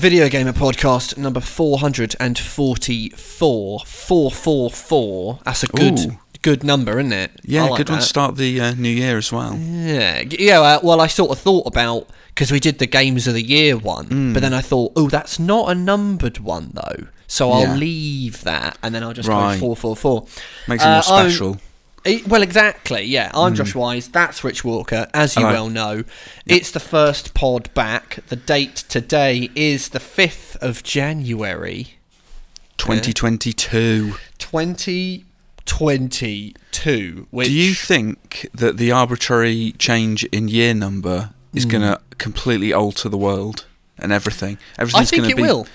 Video Gamer Podcast number 444. 444. That's a good Ooh. good number, isn't it? Yeah, like good one to start the uh, new year as well. Yeah, yeah. Uh, well, I sort of thought about because we did the games of the year one, Mm. but then I thought, oh, that's not a numbered one though, so I'll Yeah. leave that, and then I'll just Right. go four four four. Makes it more Uh, I'm- special. Eh, Well, exactly. Yeah, I'm Josh Wise. That's Rich Walker. As you Hello. well know, it's the first pod back. The date today is the fifth of January, 2022. 2022. Which Do you think that the arbitrary change in year number is Hmm. going to completely alter the world and everything? I Everything's think going it to be will.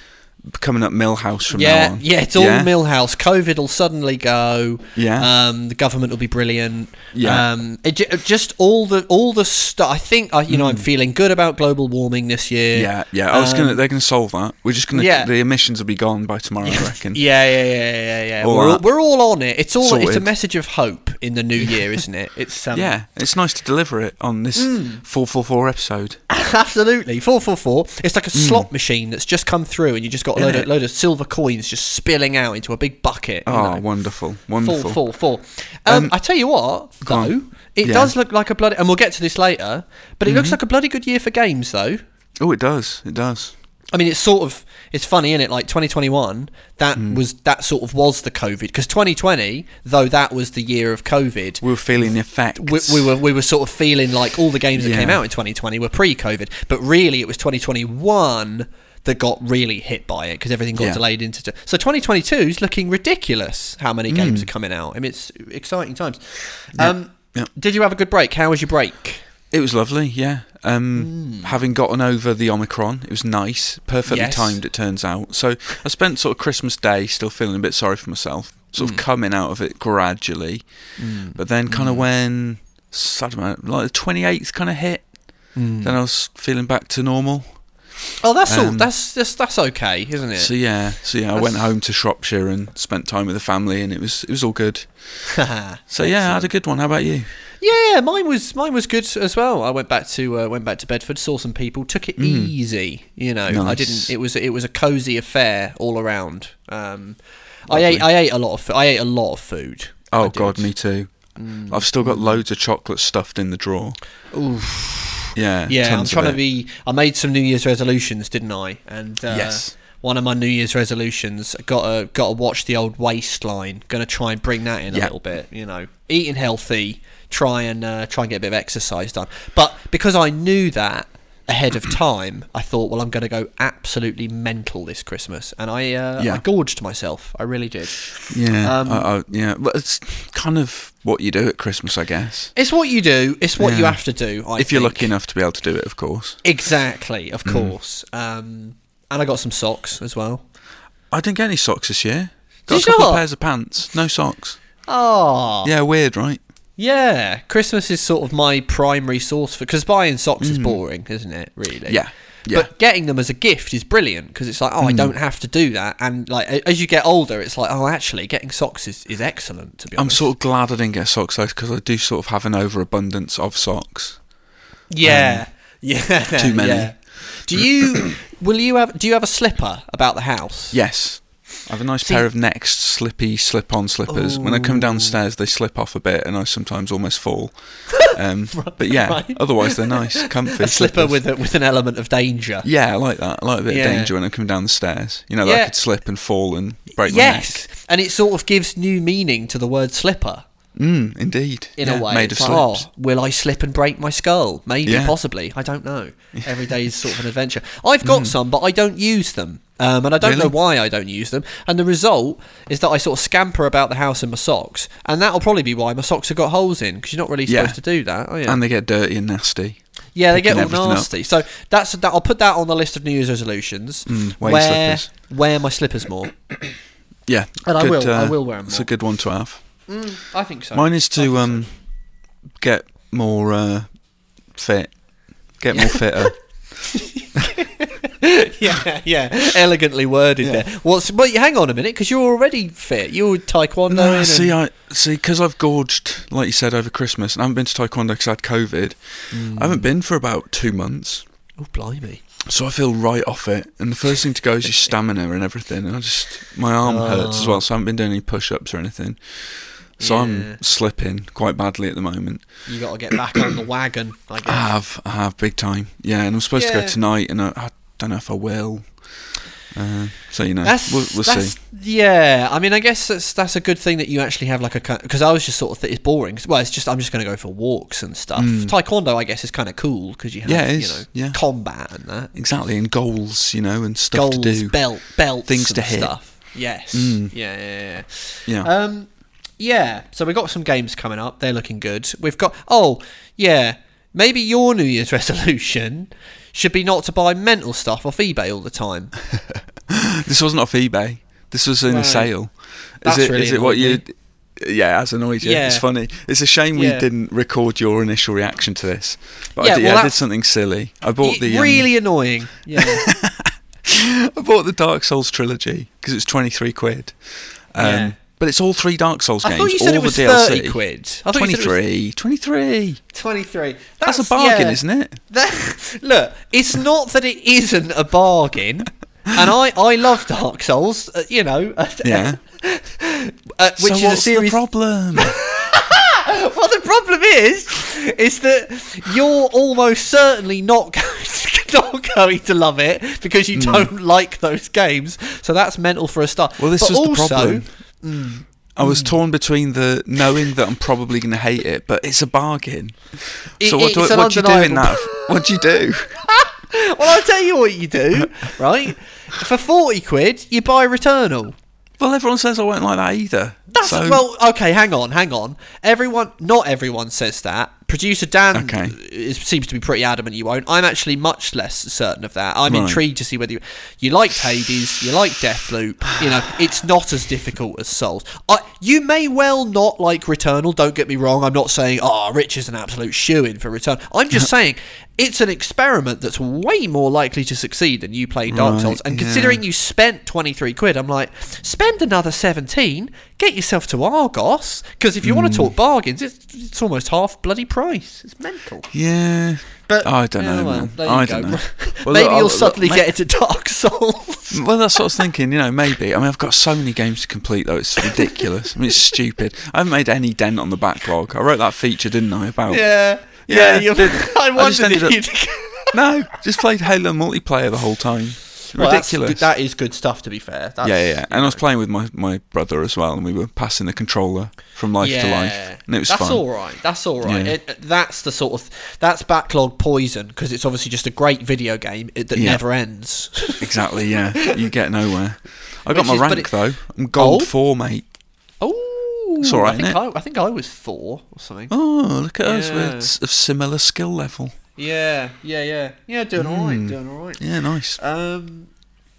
Coming up Milhouse from yeah, now on. yeah, it's all Yeah? Milhouse. COVID will suddenly go. Yeah. Um, the government will be brilliant. Yeah. Um, it, just all the all the stuff. I think I, you know, I'm feeling good about global warming this year. Hmm. Yeah, yeah. I was Um, gonna. They're gonna solve that. We're just gonna. Yeah. The emissions will be gone by tomorrow. I reckon. Yeah, yeah, yeah, yeah, yeah. All we're, all, we're all on it. It's all. It's a message of hope in the new year, isn't it? It's um, Yeah, it's nice to deliver it on this Hmm. four four four episode. absolutely. Four four four. It's like a slot machine that's just come through, and you just got a load of, load of silver coins just spilling out into a big bucket. Oh, know. wonderful, Full, wonderful. full, full. Um, Um, I tell you what, on. though, it Yeah. does look like a bloody, and we'll get to this later, but it Mm-hmm. looks like a bloody good year for games, though. Oh, it does. It does. I mean, it's sort of, it's funny, isn't it? Like 2021, that Mm. was, that sort of was the COVID, because 2020, though that was the year of COVID, We were feeling the effects. we, we were we were sort of feeling like all the games that came out in 2020 were pre-COVID, but really it was 2021 that got really hit by it because everything got Yeah. delayed into. t- So 2022 is looking ridiculous. How many games Mm. are coming out? I mean, it's exciting times. Um, yeah. Did you have a good break? How was your break? It was lovely, yeah. Um, Having gotten over the Omicron, it was nice, perfectly. Yes. timed. It turns out. So I spent sort of Christmas Day still feeling a bit sorry for myself, sort Hmm. of coming out of it gradually. But then, kind of when I don't know, like the twenty eighth kind of hit, then I was feeling back to normal. Oh, that's all. Um, That's that's that's okay, isn't it? So yeah, so yeah, I went home to Shropshire and spent time with the family, and it was it was all good. So yeah, I had a good one. How about you? Yeah, mine was mine was good as well. I went back to uh, went back to Bedford, saw some people, took it easy. You know, I Mm. Didn't. It was it was a cozy affair all around. Um, I ate I ate a lot of I ate a lot of food. Oh God, me too. I've still got loads of chocolate stuffed in the drawer. Oof. Yeah, Yeah, I'm trying to be. I made some New Year's resolutions, didn't I? And uh, Yes. one of my New Year's resolutions got to got to watch the old waistline. Going to try and bring that in a little bit. You know, eating healthy, try and uh, try and get a bit of exercise done. But because I knew that ahead of time, I thought, well, I'm going to go absolutely mental this Christmas, and I uh, Yeah. I gorged myself. I really did. Yeah, Um, I, I, yeah. But it's kind of what you do at Christmas, I guess. It's what you do. It's what you have to do. I if you're lucky enough to be able to do it, of course. Exactly, of Mm. course. Um, and I got some socks as well. I didn't get any socks this year. Got Did a couple you of pairs of pants, no socks. Oh, Yeah, weird, right? Yeah. Christmas is sort of my primary source for because buying socks is boring, isn't it? Really. Yeah, yeah. But getting them as a gift is brilliant because it's like, oh, I Mm. don't have to do that, and like a- as you get older, it's like, oh, actually, getting socks is, is excellent. To be honest. I'm honest, sort of glad I didn't get socks though, because I do sort of have an overabundance of socks. yeah, yeah, too many. yeah. Do you will you have do you have a slipper about the house? Yes. I have a nice See- pair of Next slippy slip-on slippers. When I come downstairs, they slip off a bit, and I sometimes almost fall. Um, but yeah, Right. otherwise they're nice, comfy. a slipper slippers. with a, with an element of danger. Yeah, I like that. I like a bit Yeah. of danger when I come down the stairs. You know, that Yeah. I could slip and fall and break my yes, and it sort of gives new meaning to the word slipper. Mm, indeed. in Yeah, a way. Made of like, oh, will I slip and break my skull? Maybe, Yeah. possibly. I don't know. Every day is sort of an adventure. I've got some, but I don't use them. Um, and I don't know Mm. Why I don't use them. And the result is that I sort of scamper about the house in my socks. And that'll probably be why my socks have got holes in, because you're not really Yeah. supposed to do that. Yeah. And they get dirty and nasty. yeah, they get all everything up. nasty. So that's that. I'll put that on the list of New Year's resolutions. Mm, wear wear, wear my slippers more. Yeah. And I good, will- I uh, will wear 'em It's a good one to have. I think so. Mine is to so. um, get more uh, fit, get more fitter. yeah, yeah, elegantly worded Yeah. there. What's? Well, hang on a minute, because you're already fit. You're taekwondo. No, and- see, I see because I've gorged, like you said, over Christmas, and I haven't been to Taekwondo because I had COVID. Mm. I haven't been for about two months, Oh, blimey. So I feel right off it, and the first thing to go is your stamina and everything. And I just my arm hurts as well, so I haven't been doing any push-ups or anything. So Yeah. I'm slipping quite badly at the moment. You got to get back on the wagon, I guess. I have, I have big time. Yeah, and I'm supposed to go tonight, and I, I don't know if I will. Uh, so you know, That's, we'll, we'll that's see. yeah. I mean, I guess that's that's a good thing that you actually have like a because I was just sort of th- it's boring. Well, it's just I'm just going to go for walks and stuff. Taekwondo, I guess, is kind of cool because you have Mm. Yeah, you know yeah. combat and that Exactly, and goals, you know, and stuff goals, to do. belt, belts, things and to hit. Stuff. Yes. Mm. Yeah, yeah, yeah. yeah, Um, yeah. So we've got some games coming up. They're looking good. We've got. Oh, yeah. Maybe your New Year's resolution should be not to buy mental stuff off eBay all the time. this wasn't off eBay. This was in Right. a sale. That's is it? really is it what you? Yeah, that's annoyed you. Yeah. It's funny. It's a shame we didn't record your initial reaction to this. But Yeah, I, did, well, yeah, I did something silly. I bought the um, really annoying. Yeah. I bought the Dark Souls trilogy because it's twenty three quid. Um, Yeah. But it's all three Dark Souls games. I thought you said all it was the DLC. thirty quid. I thought you said it 23, 23. was Twenty-three. That's, a bargain, yeah. isn't it? That, look, it's not that it isn't a bargain, and I, I love Dark Souls. Uh, you know, uh, Yeah. uh, which so is what's a series. the problem? well, the problem is, is that you're almost certainly not going to, not going to love it because you don't like those games. So that's mental for a start. Well, this but was also, the problem. I was hmm. torn between the knowing that I'm probably going to hate it, but it's a bargain. It- so what do, it's I- an what do you do in that? What do you do? Well, I'll tell you what you do, right? For forty quid, you buy Returnal. Well, everyone says I won't like that either. That's so, well, okay. Hang on, hang on. Everyone, not everyone says that. Producer Dan Okay. is, seems to be pretty adamant you won't. I'm actually much less certain of that. I'm Right. intrigued to see whether you, you liked Hades, you like Deathloop. You know, it's not as difficult as Souls. I, you may well not like Returnal. Don't get me wrong. I'm not saying oh, Rich is an absolute shoe in for Return. I'm just saying it's an experiment that's way more likely to succeed than you playing Dark Right, Souls. And yeah. considering you spent 23 quid, I'm like, spend another 17, get yourself to Argos, because if you want to hmm. talk bargains, it's, it's almost half bloody price. It's mental. yeah, But I don't yeah, know, well, man. I go. don't know. Well, maybe look, you'll suddenly look, get into Dark Souls. Well, that's what I was thinking. You know, maybe. I mean, I've got so many games to complete though. It's ridiculous. I mean, it's stupid. I haven't made any dent on the backlog. I wrote that feature, didn't I? About yeah. Yeah, did- I I just ended you'd. no, just played Halo multiplayer the whole time. Well, Ridiculous. that is good stuff, to be fair. That's, yeah, yeah, yeah. And I was playing with my, my brother as well, and we were passing the controller from life to life, and it was that's fun. all right. That's all right. Yeah. It, that's the sort of that's backlog poison because it's obviously just a great video game that Yeah. never ends. Exactly. Yeah, you get nowhere. I got Which my is- rank it- though. I'm gold Oh? four, mate. oh, It's all right, I think isn't I, I think I was four or something. Oh, look at us. Yeah. We're of similar skill level. Yeah, yeah, yeah, yeah. Doing all Hmm. Doing all right. Yeah, nice. Um,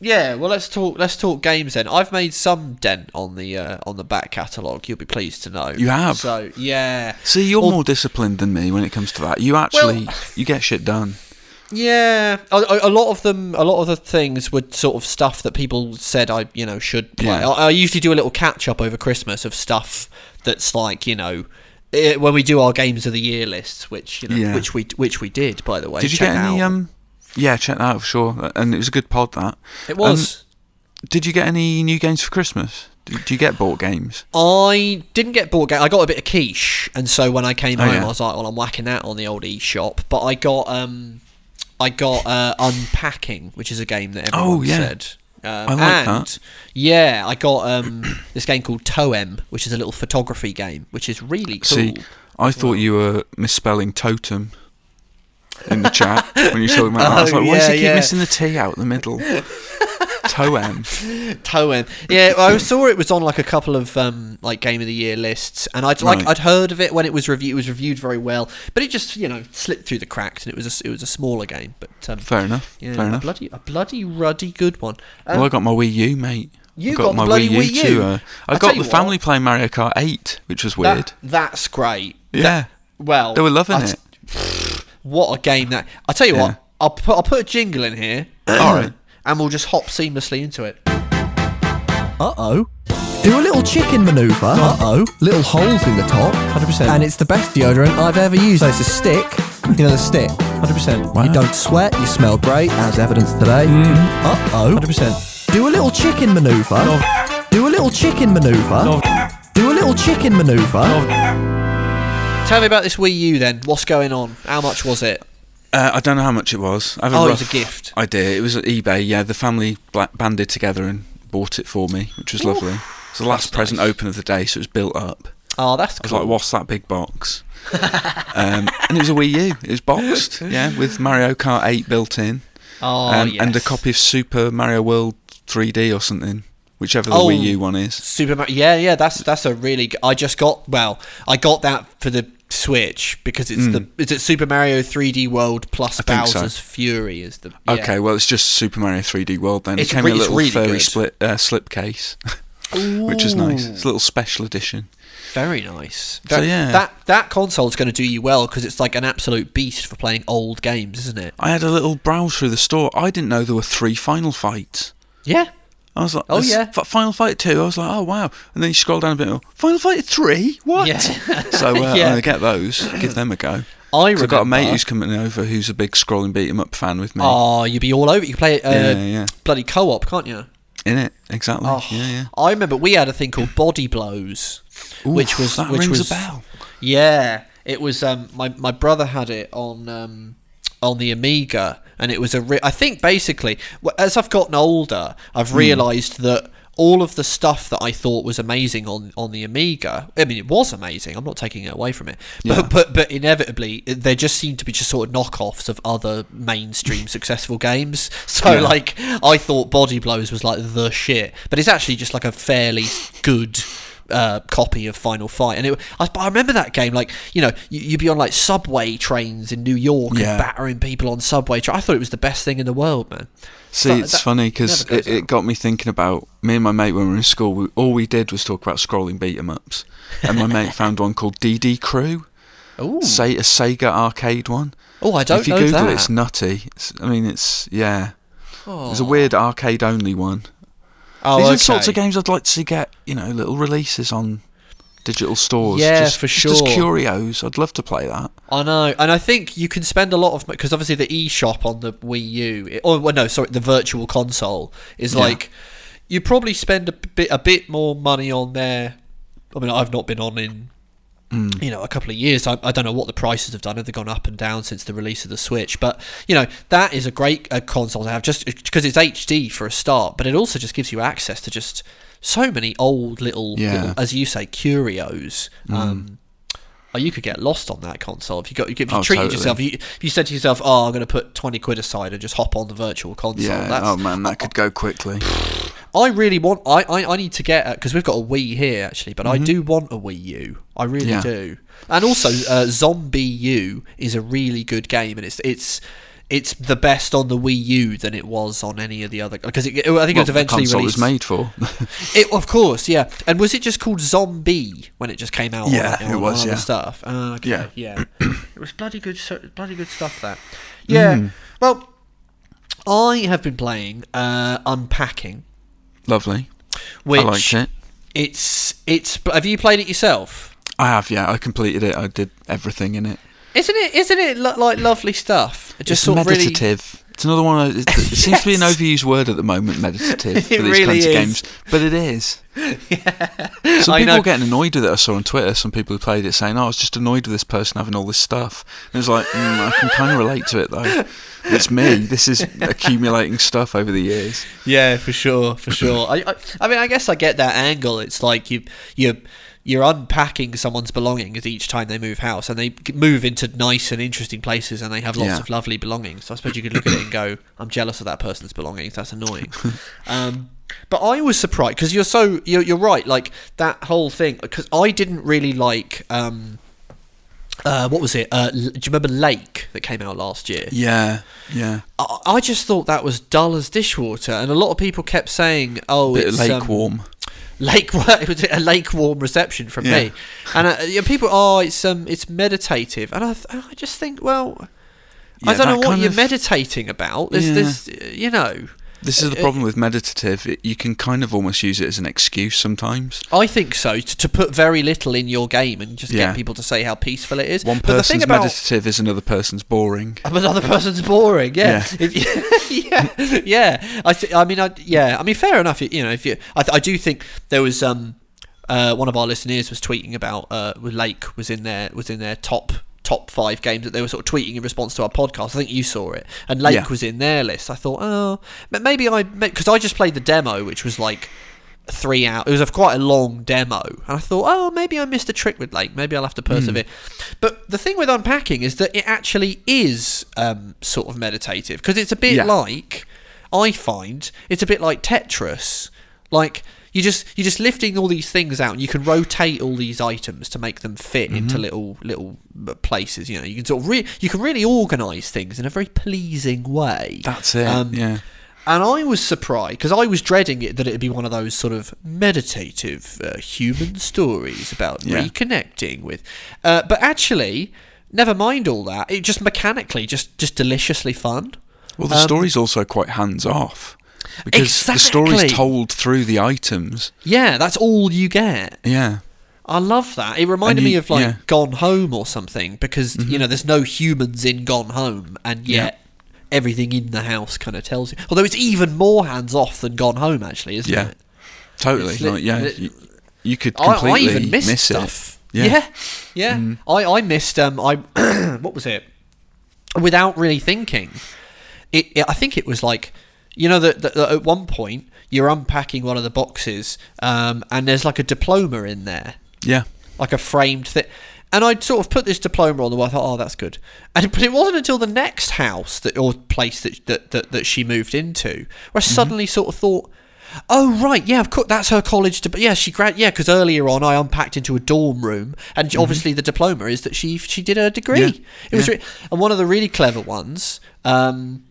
yeah. Well, let's talk. Let's talk games then. I've made some dent on the uh, on the back catalogue. You'll be pleased to know. You have? So yeah. See, you're Well- more disciplined than me when it comes to that. You actually you get shit done. Yeah, a, a a lot of them, a lot of the things were sort of stuff that people said I, you know, should play. Yeah. I, I usually do a little catch up over Christmas of stuff that's like, you know, eh, when we do our games of the year lists, which you know, Yeah. which we which we did by the way. Did you get any? Um, yeah, check that out for sure. And it was a good pod. That It was. Did you get any new games for Christmas? Do, you get bought games? I didn't get bored game. I got a bit of quiche, and so when I came Oh, home, yeah. I was like, "Well, I'm whacking that on the old e shop." But I got, um, I got uh, Unpacking, which is a game that everyone Oh, yeah. said. Um, I like and, that. Yeah, I got um, this game called Toem, which is a little photography game, which is really cool. See, I thought you were misspelling totem in the chat when you were talking about that. I was Oh, like, why does yeah, he keep yeah. missing the T out the middle? Toem. Toem. Yeah, I saw it was on like a couple of um, like game of the year lists, and I'd like Right. I'd heard of it when it was reviewed. It was reviewed very well, but it just you know slipped through the cracks, and it was a, it was a smaller game. But um, Fair enough. yeah, Fair a enough. bloody a bloody ruddy good one. Um, well, I got my Wii U, mate. You I got the bloody Wii U? too. Uh, I got the what. family playing Mario Kart 8, which was that- weird. that's great. yeah. That- well, they were loving I it. What a game that! I tell you Yeah. what, I'll put I'll put a jingle in here. All right. and we'll just hop seamlessly into it. Uh oh. Do a little chicken maneuver. Uh oh. Little holes in the top. 100%. And it's the best deodorant I've ever used. So it's a stick. You know the stick. 100%. Wow. You don't sweat, you smell great, as evidence today. Uh oh. 100%. Do a little chicken maneuver. Do a little chicken maneuver. Do a little chicken maneuver. Tell me about this Wii U then. What's going on? How much was it? Uh, I don't know how much it was. I have a Oh, it was a gift. idea. It was at eBay. Yeah, the family banded together and bought it for me, which was lovely. It's the last present nice. open of the day, so it was built up. Oh, that's I was cool. like, "What's that big box?" um, and it was a Wii U. It was boxed, yeah, with Mario Kart 8 built in, oh, um, yes. and a copy of Super Mario World 3D or something, whichever the Oh. Wii U one is. Super Mario. Yeah, yeah. That's that's a really. G- I just got. Well, I got that for the Switch because it's the. Is it Super Mario 3D World plus. I think so. Bowser's Fury? Is the. yeah. Okay, well, it's just Super Mario 3D World then. It's it came re- in a little really furry good. split uh, slipcase, which is nice. It's a little special edition. Very nice. So, yeah. That that console's going to do you well because it's like an absolute beast for playing old games, isn't it? I had a little browse through the store. I didn't know there were three Final Fights. Yeah. I was like, Oh, yeah. Final Fight 2. I was like, oh, wow. And then you scroll down a bit, oh, Final Fight 3? What? Yeah. So uh, Yeah. I get those, give them a go. I 'Cause remember. I've got a mate who's coming over who's a big scrolling beat 'em up fan with me. Oh, you'd be all over. You play it uh, yeah, yeah. bloody co-op, can't you? In it, exactly. Oh, yeah, yeah. I remember we had a thing called Body Blows, which was that which rings was a bell. Yeah, it was. Um, my my brother had it on um, on the Amiga, and it was a. Re- I think basically, as I've gotten older, I've Hmm. realised that all of the stuff that I thought was amazing on, on the Amiga, I mean, it was amazing. I'm not taking it away from it, but Yeah. but but inevitably, there just seemed to be just sort of knockoffs of other mainstream successful games. So Yeah. like, I thought Body Blows was like the shit, but it's actually just like a fairly good uh, copy of Final Fight, and it. I, I remember that game. Like you know, you, you'd be on like subway trains in New York Yeah. and battering people on subway. Tra- I thought it was the best thing in the world, man. See, That- it's that funny because it, it got me thinking about me and my mate when we were in school. We, all we did was talk about scrolling beat 'em ups, and my mate found one called DD Crew, Ooh. say a Sega arcade one. Oh, I don't know. if you know Google that. it, it's nutty. It's, I mean, it's yeah. oh. There's a weird arcade only one. Oh, These are okay. the sorts of games I'd like to see get, you know, little releases on digital stores. Yeah, just, for sure. just curios. I'd love to play that. I know, and I think you can spend a lot of because obviously the eShop on the Wii U, it, or well, no, sorry, the Virtual Console is Yeah. like you probably spend a bit a bit more money on there. I mean, I've not been on in Mm. you know a couple of years. I, I don't know what the prices have done. Have they gone up and down since the release of the Switch? But you know that is a great uh, console to have just because it's HD for a start, but it also just gives you access to just so many old little, Yeah. Mm. little as you say, curios. Um, Oh, you could get lost on that console if you got if you Oh, treated totally. yourself. If you, if you said to yourself, "Oh, I'm going to put twenty quid aside and just hop on the virtual console." Yeah. That's, oh man, that could go quickly. I really want. I, I, I need to get because we've got a Wii here actually, but I do want a Wii U. I really Mm-hmm. Yeah. do. And also, uh, ZombiU is a really good game, and it's it's it's the best on the Wii U than it was on any of the other because it, I think it Well, was the eventually console released. was made for. It, of course, yeah. And was it just called Zombie when it just came out? Yeah, on, it was, yeah. stuff. Uh, okay, Yeah. yeah. it was bloody good, so- bloody good stuff. That. Yeah. Mm. Well, I have been playing uh, Unpacking, Lovely. which I liked it. it's it's. Have you played it yourself? I have. Yeah, I completed it. I did everything in it. Isn't it? Isn't it lo- like lovely stuff? Just it's sort of really. meditative. It's another one. Of, it, it seems to be an overused word at the moment. Meditative for these really kinds of is. games, but it is. Some I people know. were getting annoyed with it. I saw on Twitter some people who played it saying, "Oh, I was just annoyed with this person having all this stuff." And it was like, mm, I can kind of relate to it though. It's me. This is accumulating stuff over the years. Yeah, for sure, for sure. I, I, I mean, I guess I get that angle. It's like you, you, you're unpacking someone's belongings each time they move house, and they move into nice and interesting places, and they have lots Yeah. of lovely belongings. So I suppose you could look at it and go, "I'm jealous of that person's belongings. That's annoying." um, but I was surprised because you're so you're, you're right. Like that whole thing, because I didn't really like. Um, uh, what was it? Uh, do you remember Lake that came out last year? Yeah, yeah. I, I just thought that was dull as dishwater, and a lot of people kept saying, "Oh, Bit it's lake um, warm. Lake it was a lake warm reception from Yeah. me." And uh, yeah, people, "Oh, it's um, it's meditative," and I, th- I just think, well, I don't know what you're of- meditating about. There's, Yeah. there's, you know, This is the problem with meditative. It, you can kind of almost use it as an excuse sometimes. I think so. To, to put very little in your game and just Yeah. get people to say how peaceful it is. One but the thing person's about meditative is another person's boring. another person's boring. Yeah, Yeah. If you- yeah, yeah. I, th- I mean, I, yeah. I mean, fair enough. You know, if you, I, th- I do think there was um, uh, one of our listeners was tweeting about uh, Lake was in their was in their top top five games that they were sort of tweeting in response to our podcast. I think you saw it, and Lake Yeah. was in their list. I thought, oh, but maybe I because I just played the demo, which was like three hours. It was a quite a long demo, and I thought, oh, maybe I missed a trick with Lake. Maybe I'll have to persevere. But the thing with unpacking is that it actually is um, sort of meditative because it's a bit Yeah. like I find it's a bit like Tetris, like. You just you're just lifting all these things out, and you can rotate all these items to make them fit Mm-hmm. into little little uh, places. You know, you can sort of re- you can really organise things in a very pleasing way. That's it. Um, yeah. And I was surprised because I was dreading it that it'd be one of those sort of meditative uh, human stories about Yeah. reconnecting with. Uh, but actually, never mind all that. It just mechanically, just just deliciously fun. Well, the um, story's also quite hands off because the Exactly. story's told through the items. Yeah, that's all you get. Yeah. I love that. It reminded And me of like yeah. Mm-hmm. Gone Home or something because you know there's no humans in Gone Home, and Yeah. yet everything in the house kind of tells you. Although it's even more hands off than Gone Home, actually, isn't Yeah. it? Totally. Lit- like, yeah. you, you could I, I completely even missed miss stuff. it. Yeah, yeah. I, I missed. Um, I what was it? Without really thinking, it, it. I think it was like you know that, at one point you're unpacking one of the boxes, um, and there's like a diploma in there, Yeah. like a framed thing. And I'd sort of put this diploma on the wall. I thought, oh, that's good. And but it wasn't until the next house that or place that that, that, that she moved into where I suddenly sort of thought, oh right, yeah, of course, that's her college. Di- yeah, she grad. Yeah, because earlier on I unpacked into a dorm room, and obviously the diploma is that she she did her degree. Yeah, It was, yeah. re- and one of the really clever ones. Um,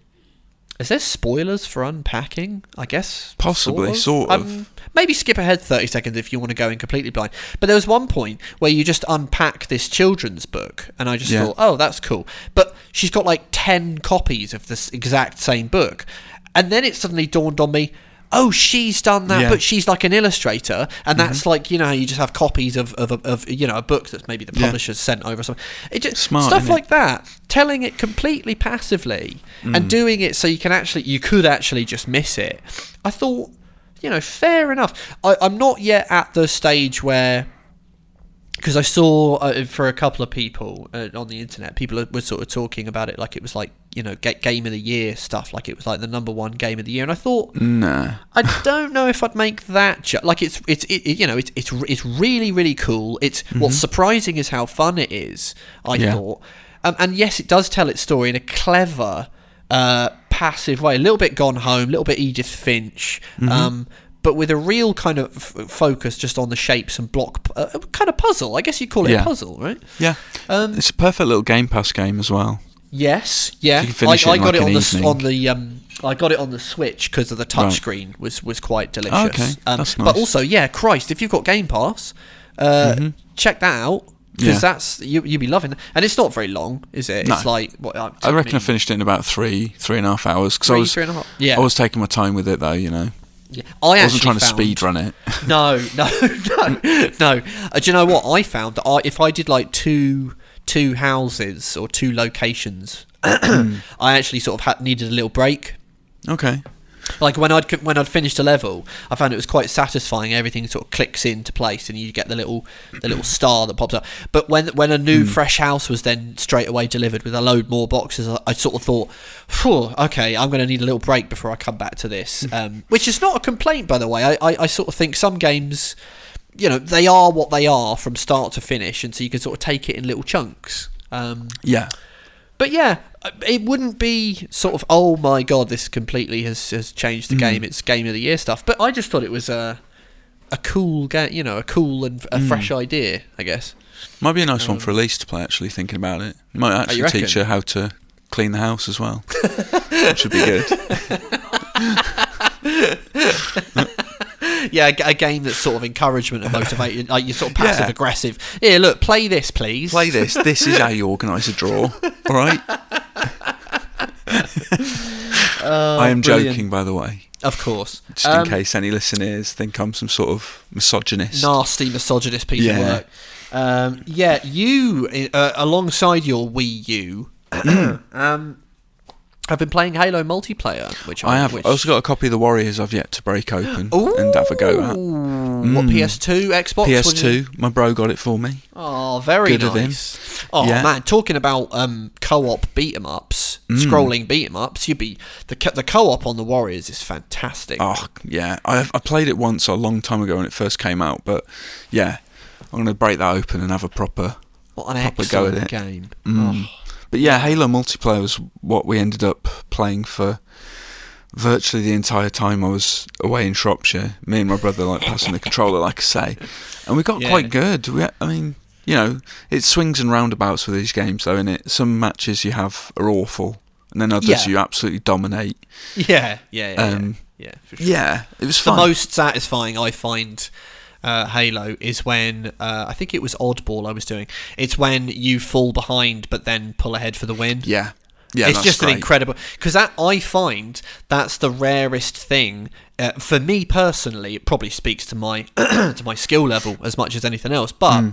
is there spoilers for unpacking? I guess Possibly, sort of. Um, maybe skip ahead thirty seconds if you want to go in completely blind. But there was one point where you just unpack this children's book, and I just Yeah. thought, oh, that's cool. But she's got like ten copies of this exact same book, and then it suddenly dawned on me. Oh, she's done that, Yeah. Mm-hmm. but she's like an illustrator, and that's like you know you just have copies of, of, of you know a book that's maybe the Yeah. publisher's sent over or something. It just Smart, stuff isn't it? like that, telling it completely passively Mm. and doing it so you can actually you could actually just miss it. I thought, you know, fair enough. I, I'm not yet at the stage where because I saw uh, for a couple of people uh, on the internet, people were sort of talking about it like it was like you know ga- game of the year stuff, like it was like the number one game of the year, and I thought. Nah. I don't know if I'd make that ju- like it's it's it, you know it's it's it's really really cool. It's what's surprising is how fun it is. I Yeah. thought, um, and yes, it does tell its story in a clever, uh, passive way. A little bit Gone Home, a little bit Edith Finch, um, but with a real kind of f- focus just on the shapes and block p- uh, kind of puzzle. I guess you'd call it a puzzle, right? Yeah. Um, it's a perfect little Game Pass game as well. Yes, yeah. Can I, I got like, it on the evening. on the um, I got it on the Switch because of the Right. touchscreen was was quite delicious. Oh, okay. Um, That's But nice. Mm-hmm. also, yeah, Christ, if you've got Game Pass, uh, check that out because Yeah. that's you you'd be loving. it. And it's not very long, is it? No. It's like what I reckon I finished it in about three, three and a half hours. Because I was, three and a half. Yeah, I was taking my time with it though. You know, yeah. I, I wasn't trying to speed run it. No, no, no, no. Uh, do you know what I found? That I, if I did like two two houses or two locations, I actually sort of had, needed a little break. okay. Like when I'd when I'd finished a level, I found it was quite satisfying. Everything sort of clicks into place, and you get the little the little star that pops up. But when when a new fresh house was then straight away delivered with a load more boxes, I, I sort of thought, Phew, okay, I'm going to need a little break before I come back to this. Um, which is not a complaint, by the way. I, I, I sort of think some games, you know, they are what they are from start to finish, and so you can sort of take it in little chunks. Um, Yeah. but yeah, Uh, it wouldn't be sort of oh my god, this completely has, has changed the hmm. game. It's game of the year stuff. But I just thought it was a a cool game, you know, a cool and a hmm. fresh idea. I guess. Might be a nice one for um, Elise to play. Actually, thinking about it, might ah, actually reckon? teach her how to clean the house as well. Which would be good. Yeah, a game that's sort of encouragement and motivation. like you're sort of Yeah. passive aggressive. Here, look, play this, please. Play this. This is how you organise a draw. All right. Oh, I am brilliant. joking, by the way, Of course. just Um, in case any listeners think I'm some sort of misogynist. nasty misogynist piece of work. Um, yeah, you uh, alongside your Wii U, um, have been playing Halo multiplayer, which I have. Which, I also got a copy of the Warriors I've yet to break open and have a go at. Ooh, What PS2, Xbox? PS2, my bro got it for me. Oh, very Good of him. nice. Oh Yeah. man, talking about um, co-op beat 'em ups, Mm. scrolling beat 'em ups. You'd be the co- the co-op on the Warriors is fantastic. Oh yeah, I I played it once a long time ago when it first came out, but yeah, I'm gonna break that open and have a proper. what an proper go at excellent it. game. Mm. Oh. But yeah, Halo multiplayer was what we ended up playing for virtually the entire time I was away in Shropshire. Me and my brother like passing the controller, like I say, and we got Yeah. quite good. We, I mean, you know, it swings and roundabouts with these games, though, in it. Some matches you have are awful, and then others Yeah. you absolutely dominate. Yeah, yeah, yeah, Um, yeah. yeah, for sure. Yeah, it was the fun. most satisfying I find uh, Halo is when uh, I think it was Oddball I was doing. It's when you fall behind but then pull ahead for the win. yeah, yeah, it's just an incredible because that I find that's the rarest thing uh, for me personally. It probably speaks to my to my skill level as much as anything else, but. Hmm.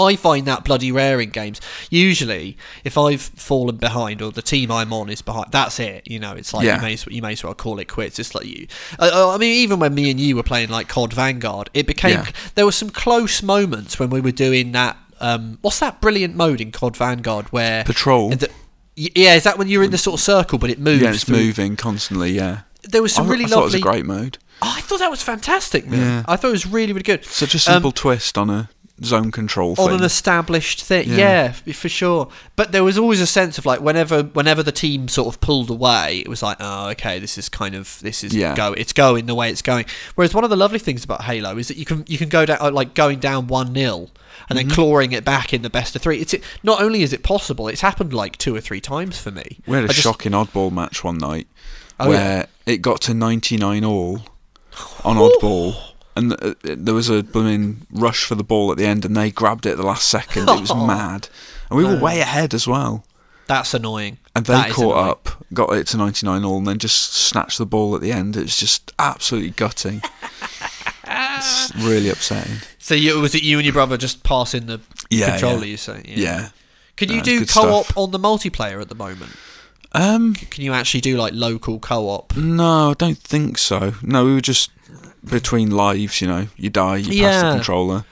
I find that bloody rare in games. Usually, if I've fallen behind or the team I'm on is behind, that's it. You know, it's like Yeah. you may as well, you may as well call it quits. It's like you. Uh, I mean, even when me and you were playing like COD Vanguard, it became Yeah. there were some close moments when we were doing that. Um, what's that brilliant mode in COD Vanguard where Patrol. the- yeah, is that when you're in the sort of circle but it moves? Yeah, it's through- moving constantly. Yeah, There was some I, really I thought lovely. it was a great mode. Oh, I thought that was fantastic, man. Yeah. I thought it was really, really good. Such a Um, simple twist on a zone control on an established thing. Yeah. Yeah. for sure. But there was always a sense of like whenever whenever the team sort of pulled away, it was like, oh, okay, this is kind of this is Yeah. go, it's going the way it's going. Whereas one of the lovely things about Halo is that you can you can go down like going down one 0 and Mm-hmm. then clawing it back in the best of three. It's it, not only is it possible, it's happened like two or three times for me. we had a just- shocking oddball match one night Oh, where it got to 99 all on oddball. And uh, there was a blooming rush for the ball at the end, and they grabbed it at the last second. It was mad, and we were way ahead as well. That's annoying. And they That caught up, got it to 99 all, and then just snatched the ball at the end. It was just absolutely gutting. it's really upsetting. So you, was it you and your brother just passing the Yeah, controller? yeah. You say, Yeah. Can you No, do co-op stuff. on the multiplayer at the moment? Um, Can you actually do like local co-op? no, I don't think so. No, we were just between lives. You know, you die, you pass the controller.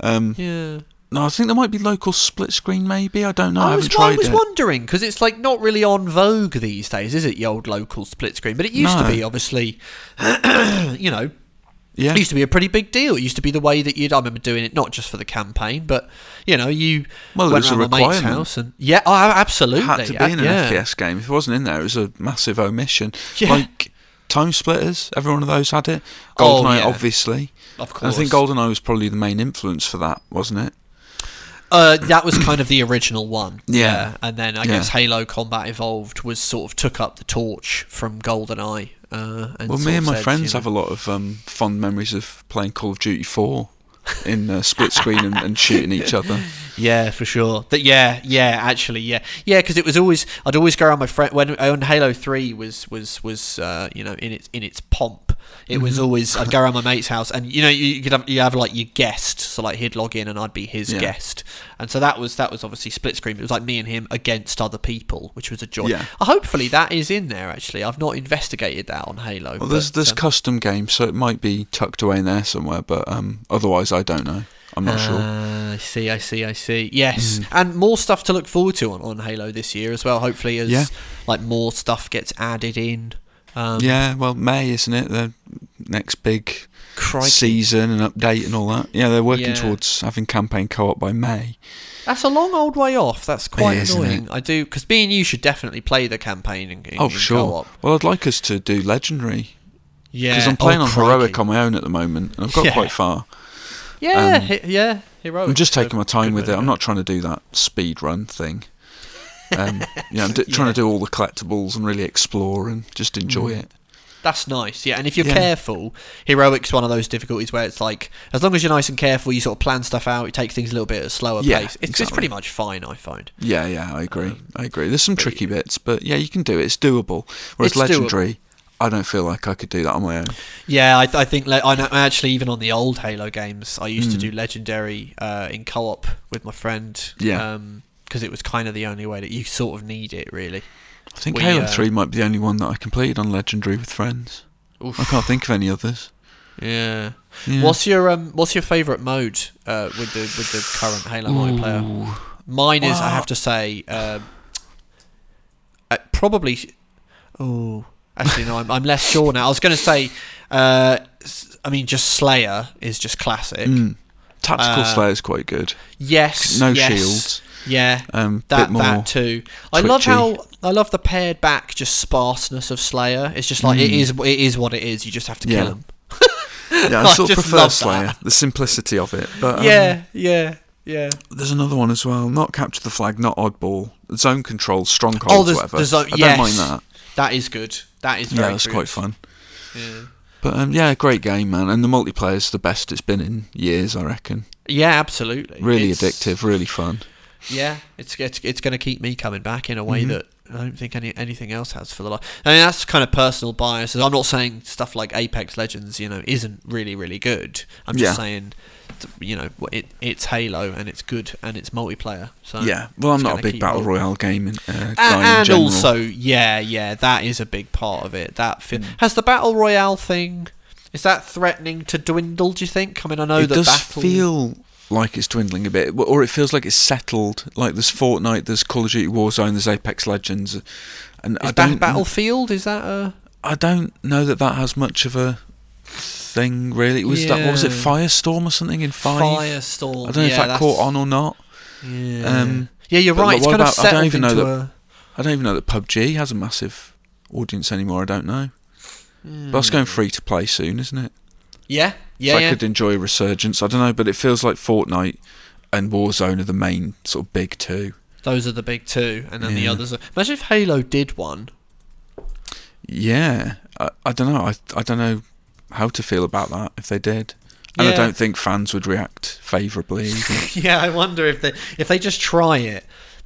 Um, Yeah. no, I think there might be local split screen. Maybe I don't know. I, I was, I was it. wondering because it's like not really on vogue these days, is it? The old local split screen, but it used No. to be obviously. you know, yeah, it used to be a pretty big deal. It used to be the way that you'd. I remember doing it not just for the campaign, but you know, you Well, it went around my mate's house and yeah, oh, absolutely, had to be in an yeah. FPS game. If it wasn't in there, it was a massive omission. Yeah. Like TimeSplitters, every one of those had it. Oh, GoldenEye, yeah. obviously. Of And I course, think GoldenEye was probably the main influence for that, wasn't it? Uh, that was kind of the original one. Yeah. And then I Yeah. guess Halo Combat Evolved was sort of took up the torch from GoldenEye. Uh, and Well, me and my said, friends you know- have a lot of um, fond memories of playing Call of Duty 4 in uh, split screen and, and shooting each other. Yeah, for sure. That yeah, yeah, actually, yeah, yeah. Because it was always I'd always go around my friend when when Halo Three was was was uh, you know in its in its pomp. It was always I'd go around my mate's house and you know you, you could have you have like your guest, so like he'd log in and I'd be his Yeah. guest, and so that was that was obviously split screen. It was like me and him against other people, which was a joy. Yeah. Uh, Hopefully that is in there. Actually, I've not investigated that on Halo. Well, there's but, there's um, custom games, so it might be tucked away in there somewhere, but um, otherwise I don't know. I'm not sure. Ah, I see, I see, I see. Yes, Mm. and more stuff to look forward to on, on Halo this year as well. Hopefully, as Yeah. like more stuff gets added in. Um, Yeah, well, May, isn't it? The next big crikey. season and update and all that. Yeah, they're working Yeah. towards having campaign co-op by May. that's a long old way off. That's quite isn't annoying. I do because me and you should definitely play the campaign in, in, Oh, in sure. co-op. Well, I'd like us to do legendary Yeah, because I'm playing oh, on crikey. heroic on my own at the moment, and I've got Yeah. quite far. Yeah, um, he- yeah, heroic. I'm just taking my time with it. I'm not trying to do that speed run thing. Um, yeah, I'm d- trying to do all the collectibles and really explore and just enjoy Mm. it. That's nice, yeah. And if you're Yeah. careful, heroic's one of those difficulties where it's like, as long as you're nice and careful, you sort of plan stuff out. It takes things a little bit at a slower Yeah, pace. It's, it's pretty much fine, I find. Yeah, yeah, I agree. Um, I agree. There's some tricky bits, but yeah, you can do it. It's doable. Whereas It's doable. legendary, I don't feel like I could do that on my own. Yeah, I, th- I think le- I know, actually even on the old Halo games, I used to Mm. do legendary uh, in co-op with my friend. Yeah. Because it was kind of the only way that you sort of need it, really. I think We, Halo uh, 3 might be the only one that I completed on legendary with friends. Oof. I can't think of any others. Yeah. Yeah. What's your um What's your favourite mode uh, with the with the current Halo multiplayer? Mine is, I have to say, um uh, probably. Oh, actually, no, I'm, I'm less sure now. I was going to say, uh, I mean, just Slayer is just classic. Mm. Tactical Uh, is quite good. Yes, No yes, shields. Yeah, Um, that that too. I love how I love the pared back, just sparseness of Slayer. It's just like it Mm. is. It is what it is. You just have to Yeah. kill him. Yeah, I sort of prefer Slayer. that. The simplicity of it. But um, yeah, yeah, yeah. there's another one as well. Not Capture the Flag, not Oddball. Zone Control, Strongholds, Oh, there's- whatever. there's a- I yes. don't mind that. That is good. That is Yeah, that's quite fun. Yeah. But um, yeah, great game, man. And the multiplayer's the best it's been in years, I reckon. Yeah, absolutely. Really It's- addictive, really fun. Yeah, it's it's, it's going to keep me coming back in a way Mhm. that I don't think any anything else has for the life. I mean, that's kind of personal bias. I'm not saying stuff like Apex Legends, you know, isn't really really good. I'm just Yeah. saying, you know, it it's Halo and it's good and it's multiplayer. So yeah, well, I'm not a big battle royale game uh, A- guy in and general. also, yeah, yeah, that is a big part of it. That fi- Mm. has the battle royale thing. Is that threatening to dwindle? Do you think? I mean, I know it that does battle. feel like it's dwindling a bit, or it feels like it's settled. Like there's Fortnite, there's Call of Duty Warzone, there's Apex Legends, and is ba- don't, Battlefield? Is that a? I don't know that that has much of a thing really. Was that what was it, Firestorm or something in five? Firestorm. I don't know yeah, if that that's- caught on or not. Yeah. Um, yeah, you're right. It's kind of about- I don't settled even know that- a. I don't even know that PUBG has a massive audience anymore. I don't know. But that's Hmm. going free to play soon, isn't it? Yeah, yeah, so yeah. I could enjoy a resurgence. I don't know, but it feels like Fortnite and Warzone are the main sort of big two. Those are the big two, and then the others. Are... Imagine if Halo did one. Yeah, I, I don't know. I I don't know how to feel about that if they did, and I don't think fans would react favourably. yeah, I wonder if they if they just try it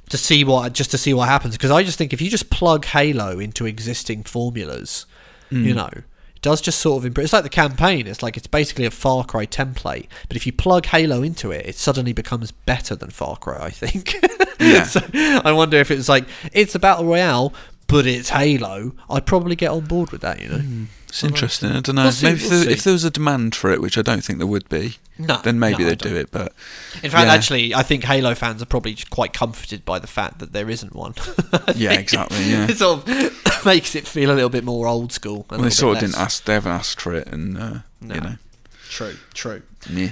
to see what just to see what happens. Because I just think if you just plug Halo into existing formulas, you Mm. know. Does just sort of improve. It's like the campaign. It's like it's basically a Far Cry template, but if you plug Halo into it, it suddenly becomes better than Far Cry. I think. Yeah. so I wonder if it's like it's a battle royale, but it's Halo. I'd probably get on board with that. You know. Hmm. It's interesting. I don't know. We'll see, maybe if, we'll there, if there was a demand for it, which I don't think there would be, No. then maybe no, they'd don't. it. But In fact, Yeah. actually, I think Halo fans are probably quite comforted by the fact that there isn't one. Yeah, exactly, yeah. it sort of makes it feel a little bit more old school. well, they sort of bit didn't ask. They haven't asked for it, and uh, No. you know, True, true. yeah.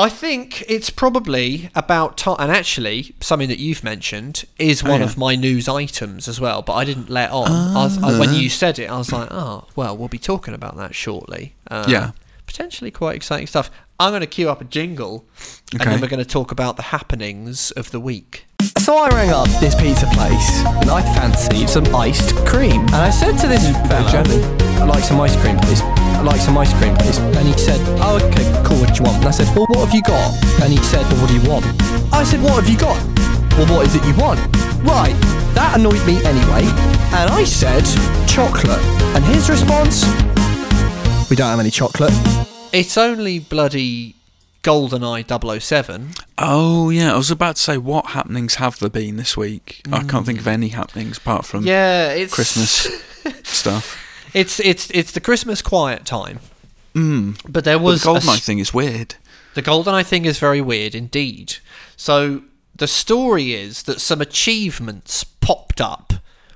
I think it's probably about time, and actually, something that you've mentioned is one Oh, yeah. of my news items as well, but I didn't let on. I was, I, when Ah. you said it, I was like, oh, well, we'll be talking about that shortly. Uh, Yeah. Potentially quite exciting stuff. I'm going to queue up a jingle, and then we're going to talk about the happenings of the week. So I rang up this pizza place and I fancied some iced cream. And I said to this fella, I'd like some ice cream, please. I'd like some ice cream, please. And he said, oh, okay, cool, what do you want? And I said, well, what have you got? And he said, well, what do you want? I said, what have you got? Well, what is it you want? Right, that annoyed me anyway. And I said, chocolate. And his response, we don't have any chocolate. It's only bloody GoldenEye 007. Oh yeah, I was about to say what happenings have there been this week? I can't think hmm. of any happenings apart from Yeah, it's Christmas stuff. It's it's it's the Christmas quiet time. Mm. But there But was the a Goldeneye s- thing is weird. The GoldenEye thing is very weird indeed. So the story is that some achievements popped up,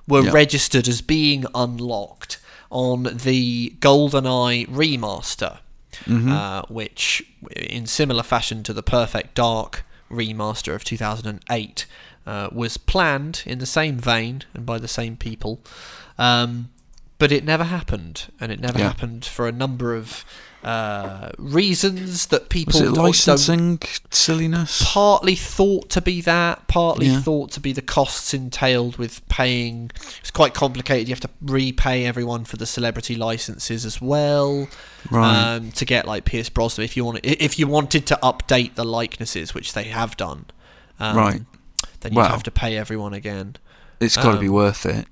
were Yeah. registered as being unlocked on the GoldenEye remaster, Mm-hmm. uh, which, in similar fashion to the Perfect Dark remaster of 2008, uh, was planned in the same vein and by the same people. Um, but it never happened, and it never Yeah. happened for a number of uh, reasons that people Was it licensing silliness? partly thought to be that, partly Yeah. thought to be the costs entailed with paying. It's quite complicated. You have to repay everyone for the celebrity licenses as well, Right. um, to get like Pierce Brosnan. If you want, if you wanted to update the likenesses, which they have done, um, Right. then you'd Well. have to pay everyone again. It's got to be um, worth it.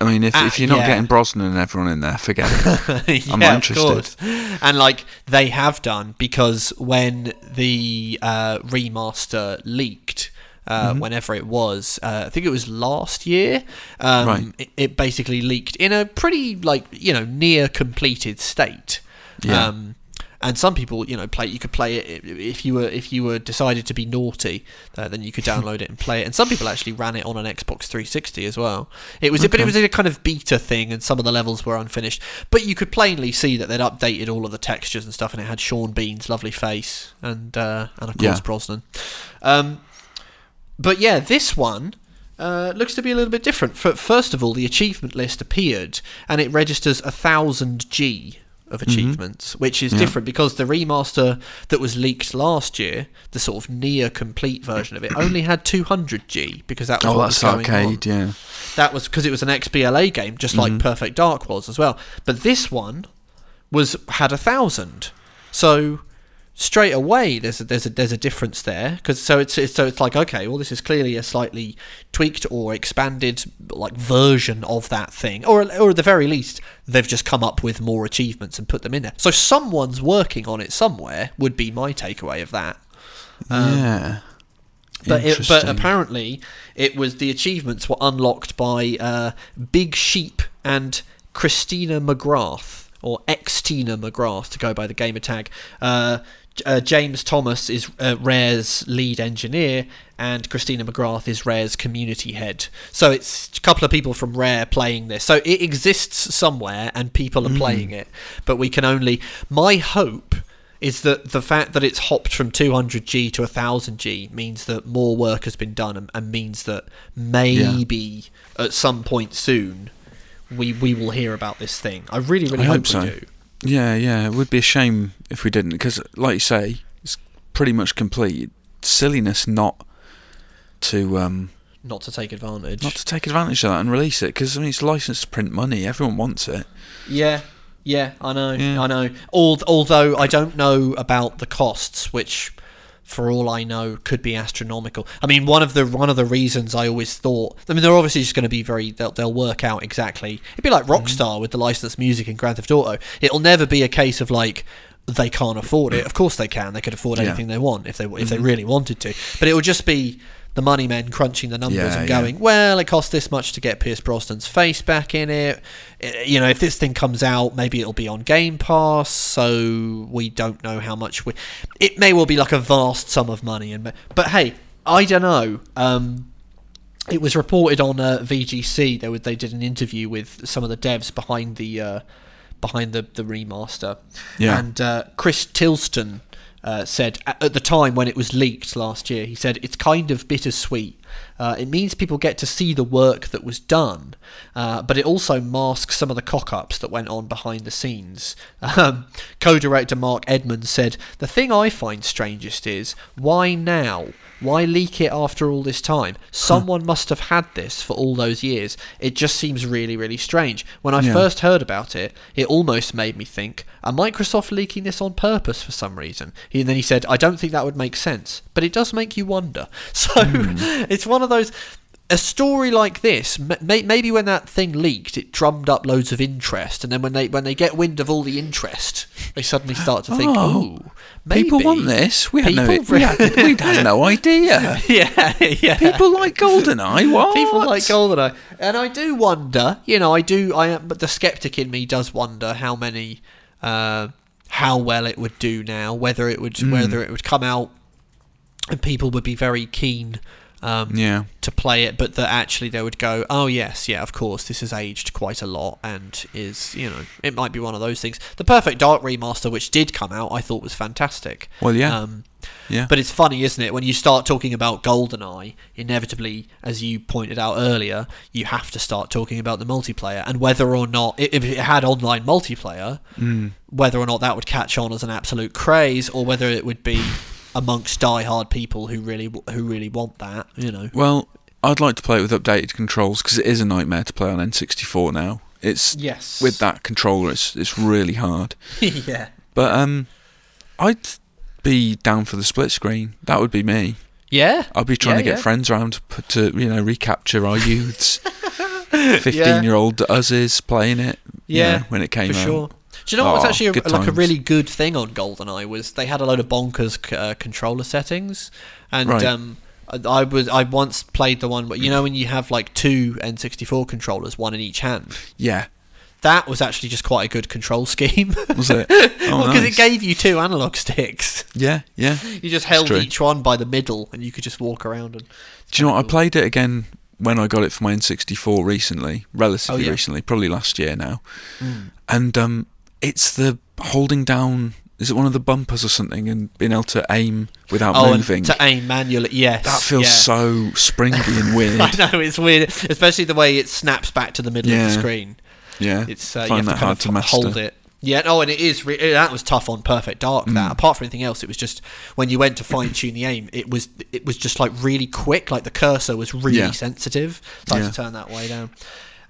I mean, if, ah, if you're not yeah. getting Brosnan and everyone in there, forget it. yeah, I'm not interested. And like they have done because when the uh, remaster leaked, uh, Mm-hmm. whenever it was, uh, I think it was last year. Um, Right. it, it basically leaked in a pretty like you know near completed state. Yeah. Um, and some people, you know, play. You could play it if you were if you were decided to be naughty, uh, then you could download it and play it. And some people actually ran it on an Xbox 360 as well. It was, a but it was a kind of beta thing, and some of the levels were unfinished. But you could plainly see that they'd updated all of the textures and stuff, and it had Sean Bean's lovely face and uh, and of course Yeah. Brosnan. Um, but yeah, this one uh, looks to be a little bit different. First of all, the achievement list appeared, and it registers a thousand G of achievements, which is Yeah. different because the remaster that was leaked last year, the sort of near complete version of it, only had 200 G because that was oh, that's was going on arcade, yeah. that was because it was an XBLA game, just like Mm-hmm. Perfect Dark was as well. But this one was had a thousand, so straight away there's a, there's a there's a difference there because so it's, it's so it's like okay, well this is clearly a slightly tweaked or expanded like version of that thing, or or at the very least they've just come up with more achievements and put them in there. So someone's working on it somewhere would be my takeaway of that. yeah. But it, but apparently, it was the achievements were unlocked by uh, Big Sheep and Christina McGrath or ex Tina McGrath to go by the gamer tag. Uh, uh, James Thomas is uh, Rare's lead engineer, and Christina McGrath is Rare's community head. So it's a couple of people from Rare playing this. So it exists somewhere, and people are playing it. But we can only. My hope is that the fact that it's hopped from 200G to 1000G means that more work has been done and, and means that maybe at some point soon we we will hear about this thing. I really, really I hope, hope so. we do. Yeah, yeah. It would be a shame if we didn't, because, like you say, it's pretty much complete. Silliness not to um, Not to take advantage. not to take advantage of that and release it, because I mean it's licensed to print money. Everyone wants it. Yeah, yeah, I know, Yeah. I know. Al- although I don't know about the costs, which, for all I know, could be astronomical. I mean, one of the one of the reasons I always thought. I mean, they're obviously just going to be very. They'll, they'll work out exactly. It'd be like mm-hmm. Rockstar with the licensed music in Grand Theft Auto. It'll never be a case of like. They can't afford it. Of course they can. They could afford Yeah. anything they want if they if they mm-hmm. really wanted to. But it would just be the money men crunching the numbers Yeah, and yeah. going, well, it cost this much to get Pierce Brosnan's face back in it. You know, if this thing comes out, maybe it'll be on Game Pass, so we don't know how much we. It may well be like a vast sum of money, and but hey, I don't know. Um, it was reported on uh, VGC. They they did an interview with some of the devs behind the uh, behind the the remaster. Yeah. And uh, Chris Tilston uh, said at, at the time when it was leaked last year, he said it's kind of bittersweet. Uh, it means people get to see the work that was done, uh, but it also masks some of the cock-ups that went on behind the scenes. Um, co-director Mark Edmonds said, "The thing I find strangest is why now." Why leak it after all this time? Someone must have had this for all those years. It just seems really, really strange. When I Yeah. first heard about it, it almost made me think, are Microsoft leaking this on purpose for some reason? He, and then he said, I don't think that would make sense, but it does make you wonder. So it's one of those. A story like this, may, maybe when that thing leaked, it drummed up loads of interest, and then when they when they get wind of all the interest, they suddenly start to think, Oh, "Ooh, maybe People want this. We had no. We had, we'd had no idea. yeah, yeah. People like GoldenEye. What? People like GoldenEye, and I do wonder. You know, I do. I am, but the skeptic in me does wonder how many, uh, how well it would do now. Whether it would, Hmm. whether it would come out, and people would be very keen. Um, Yeah. to play it, but that actually they would go, oh yes, yeah, of course, this has aged quite a lot and is, you know, it might be one of those things. The Perfect Dark remaster, which did come out, I thought was fantastic. Well, yeah. Um, Yeah. But it's funny, isn't it? When you start talking about GoldenEye, inevitably, as you pointed out earlier, you have to start talking about the multiplayer and whether or not, if it had online multiplayer, Mm. whether or not that would catch on as an absolute craze, or whether it would be amongst die-hard people who really who really want that. You know. Well, I'd like to play it with updated controls because it is a nightmare to play on N64 now. It's Yes. with that controller, it's it's really hard. yeah. But um, I'd be down for the split screen. That would be me. Yeah. I'd be trying Yeah, to get yeah. friends around to, put, to you know recapture our youths. Fifteen-year-old us is playing it. you Yeah, know, when it came for out. sure. Do you know what's Oh, actually a, like a really good thing on GoldenEye was they had a load of bonkers uh, controller settings, and Right. um, I, I was I once played the one, but you know when you have like two N64 controllers, one in each hand. Yeah, That was actually just quite a good control scheme. was it? Oh, because nice. it gave you two analog sticks. Yeah, yeah. You just held each one by the middle, and you could just walk around. And Do you know what? I played it again when I got it for my N64 recently, relatively Oh, yeah. recently, probably last year now. And um, it's the holding down. Is it one of the bumpers or something, and being able to aim without oh, moving? to aim manually, yes, that feels yeah. so springy and weird. I know it's weird, especially the way it snaps back to the middle of the screen. Yeah, It's uh, you find have to that kind hard of to master. hold it. Yeah, oh, and it is. Re- that was tough on Perfect Dark. Mm. That apart from anything else, it was just when you went to fine tune the aim, it was it was just like really quick. Like the cursor was really Yeah. sensitive, so I Yeah. had to turn that way down.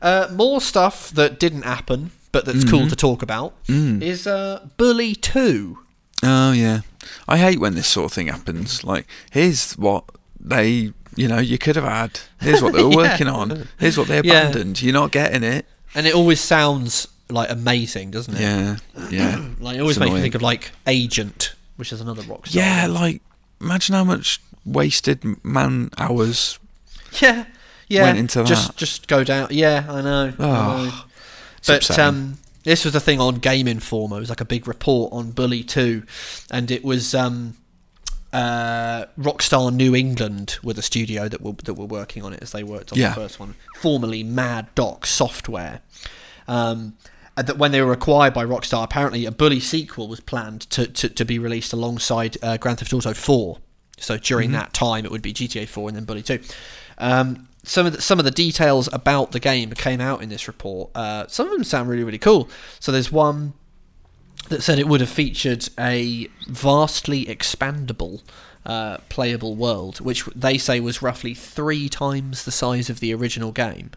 Uh, more stuff that didn't happen, but that's cool Mhm. to talk about Mm. is uh, Bully Two. Oh yeah, I hate when this sort of thing happens. Like, here's what they, you know, you could have had. Here's what they were Yeah. working on. Here's what they Yeah. abandoned. You're not getting it. And it always sounds like amazing, doesn't it? Yeah, yeah. Like it always It's makes me think of like Agent, which is another rock. Yeah, like imagine how much wasted man hours. Yeah, yeah. went into just that. just just go down. Yeah, I know. I Oh, know. But um, this was the thing on Game Informer. It was like a big report on Bully Two, and it was um, uh, Rockstar New England were the studio that were that were working on it as they worked on Yeah. the first one, formerly Mad Doc Software. Um, that when they were acquired by Rockstar, apparently a Bully sequel was planned to, to, to be released alongside uh, Grand Theft Auto 4. So during that time, it would be GTA 4 and then Bully 2. Um, some of the, some of the details about the game came out in this report. Uh, some of them sound really really cool. So there's one that said it would have featured a vastly expandable uh, playable world, which they say was roughly three times the size of the original game.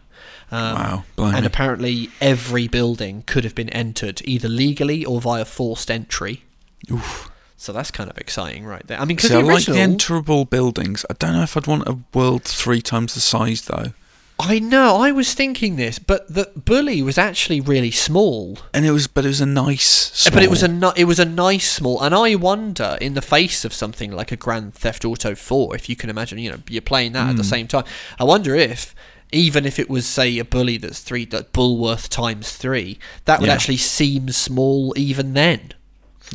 Um, Wow, blimey. and apparently every building could have been entered either legally or via forced entry. Oof. So that's kind of exciting, right there. I mean, because I like the enterable buildings. I don't know if I'd want a world three times the size though. I know, I was thinking this, but the bully was actually really small. And it was, but it was a nice. But it was a small- it was a nice small, and I wonder in the face of something like a Grand Theft Auto Four, if you can imagine, you know, you're playing that at the Mm. same time. I wonder if even if it was say a bully that's three that Bullworth times three, that would Yeah. actually seem small even then.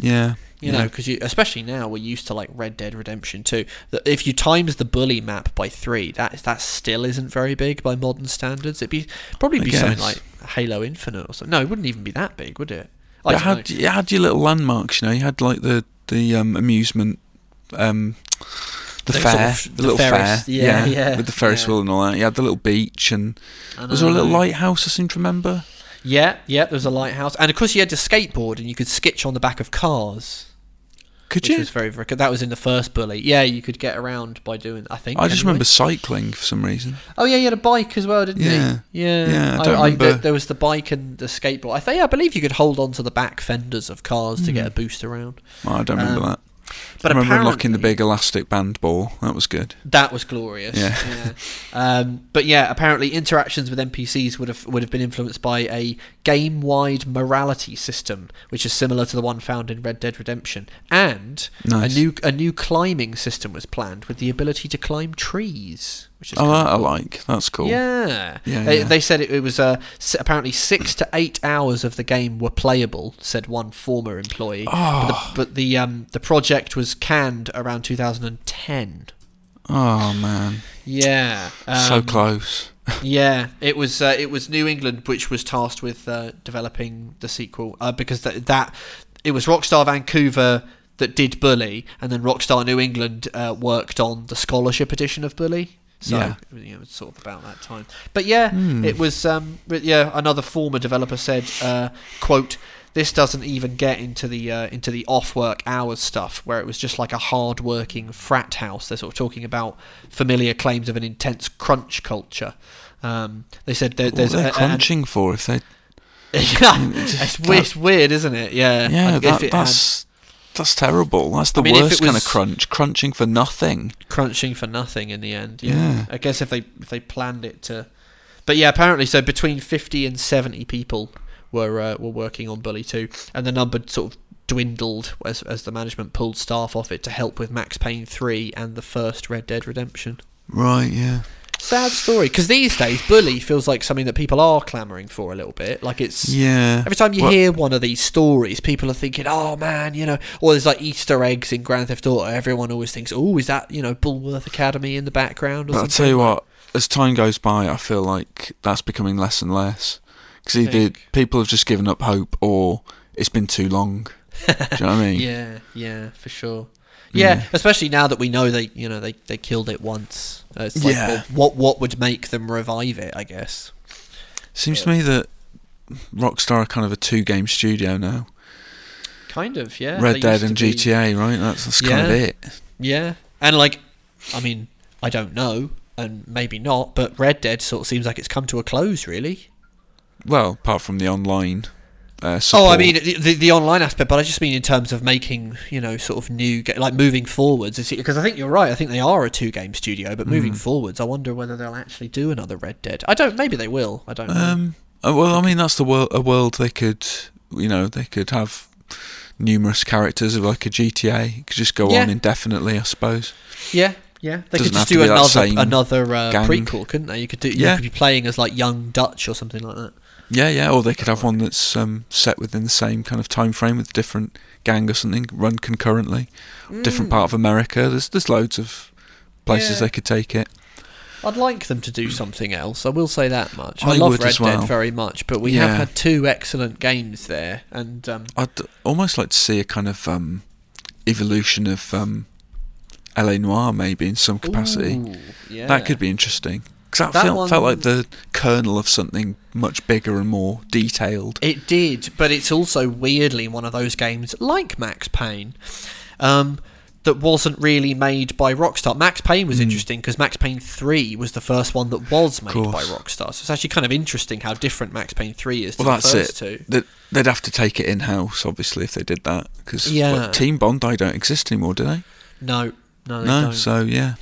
yeah. You yeah. know, because you, especially now we're used to like Red Dead Redemption 2. That if you times the bully map by three, that that still isn't very big by modern standards. It'd be probably be something like Halo Infinite or something. No, it wouldn't even be that big, would it? I It had, know. it had your little landmarks, you know. You had like the the um, amusement, um, the fair, sort of- the, the little Ferris, fair, yeah, yeah, with the Ferris yeah. wheel and all that. You had the little beach, and was there a little lighthouse? I seem to remember. Yeah, yeah. There was a lighthouse, and of course you had to skateboard, and you could skitch on the back of cars. Could which you? was very, very. That was in the first bully. Yeah, you could get around by doing. I think. I just anyway. remember cycling for some reason. Oh yeah, you had a bike as well, didn't Yeah. you? Yeah, Yeah, I don't there, remember- there was the bike and the skateboard. I think I believe you could hold on to the back fenders of cars to get a boost around. Oh, I don't remember Um, that. But I remember unlocking the big elastic band ball. That was good. That was glorious. Yeah. yeah. Um, but yeah, apparently interactions with NPCs would have would have been influenced by a game-wide morality system, which is similar to the one found in Red Dead Redemption, and Nice. a new a new climbing system was planned with the ability to climb trees, which is Oh, that I like. That's cool. Yeah. Yeah, They, yeah. they said it, it was uh, apparently six to eight hours of the game were playable, said one former employee. But, the, Oh. but the um, the project was canned around 2010. Oh man, Yeah. so um, close. Yeah, it was uh, it was New England which was tasked with uh, developing the sequel uh, because that, that it was Rockstar Vancouver that did Bully, and then Rockstar New England uh, worked on the scholarship edition of Bully. So Yeah. you know, it's sort of about that time. But yeah, Hmm. it was. Um, yeah, another former developer said, uh, "quote This doesn't even get into the uh, into the off work hours stuff, where it was just like a hard working frat house. They're sort of talking about familiar claims of an intense crunch culture." Um, they said there, What there's are they a- a- crunching for if they? yeah, it's weird, it's weird, isn't it? Yeah, Yeah, Like, that, it had that's that's terrible. That's the I mean, worst kind of crunch. Crunching for nothing. crunching for nothing in the end. Yeah. Yeah. I guess if they if they planned it to, but yeah, apparently so between fifty and seventy people were uh, were working on Bully Two, and the number sort of dwindled as as the management pulled staff off it to help with Max Payne Three and the first Red Dead Redemption. Right. Yeah. Sad story, because these days Bully feels like something that people are clamoring for a little bit. Like it's Yeah. Every time you Well- hear one of these stories, people are thinking, "Oh man, you know," or there's like Easter eggs in Grand Theft Auto. Everyone always thinks, "Oh, is that you know Bullworth Academy in the background?" Or But I'll tell you what. As time goes by, I feel like that's becoming less and less. Because either Think. people have just given up hope, or it's been too long. Do you know what I mean? Yeah, yeah, for sure. Yeah, Yeah. especially now that we know they, you know, they, they killed it once. Uh, It's like, Yeah. well, what what would make them revive it? I guess. Seems to me that Rockstar are kind of a two-game studio now. Kind of, yeah. Red They Dead and be- GTA, right? That's, that's kind of it. Yeah, and like, I mean, I don't know, and maybe not, but Red Dead sort of seems like it's come to a close, really. Well, apart from the online. Uh, Oh, I mean the, the online aspect, but I just mean in terms of making you know sort of new ga- like moving forwards. Because I think you're right. I think they are a two game studio, but moving Mm. forwards, I wonder whether they'll actually do another Red Dead. I don't. Maybe they will. I don't know. Um, uh, well, I mean, that's the world. A world they could, you know, they could have numerous characters of like a GTA. It could just go Yeah. on indefinitely, I suppose. Yeah, yeah. They Doesn't could just do another another uh, prequel, couldn't they? You could do. You Yeah. could be playing as like young Dutch or something like that. Yeah, yeah. Or they could have one that's um, set within the same kind of time frame with a different gang or something, run concurrently, different part of America. There's there's loads of places Mm. Yeah. they could take it. I'd like them to do something else. I will say that much. I, I love Red well. Dead very much, but we have had two excellent games there, and um, I'd almost like to see a kind of um, evolution of um, LA Noire, maybe in some capacity. ooh, yeah, That could be interesting. Because that, That felt, felt like the kernel of something much bigger and more detailed. It did, but it's also weirdly one of those games like Max Payne um, that wasn't really made by Rockstar. Max Payne was Hmm. interesting because Max Payne 3 was the first one that was made by Rockstar. So it's actually kind of interesting how different Max Payne 3 is to Well, the that's first it. two. They'd, they'd have to take it in house, obviously, if they did that. Because Yeah. Team Bondi don't exist anymore, do they? No, no, they no, don't. so yeah.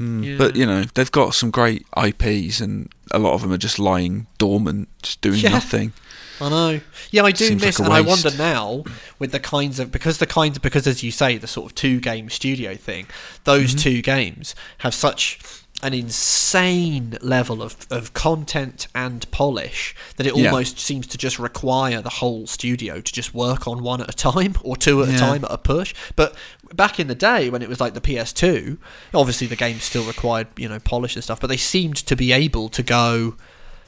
Mm, But you know they've got some great IPs, and a lot of them are just lying dormant, just doing Yeah. nothing. I know. Yeah, I do Seems miss, a and I wonder now with the kinds of because the kinds of, because as you say the sort of two game studio thing, those Mm-hmm. two games have such an insane level of, of content and polish that it Yeah. almost seems to just require the whole studio to just work on one at a time or two at a time at a push. But back in the day when it was like the PS2, obviously the game still required you know polish and stuff, but they seemed to be able to go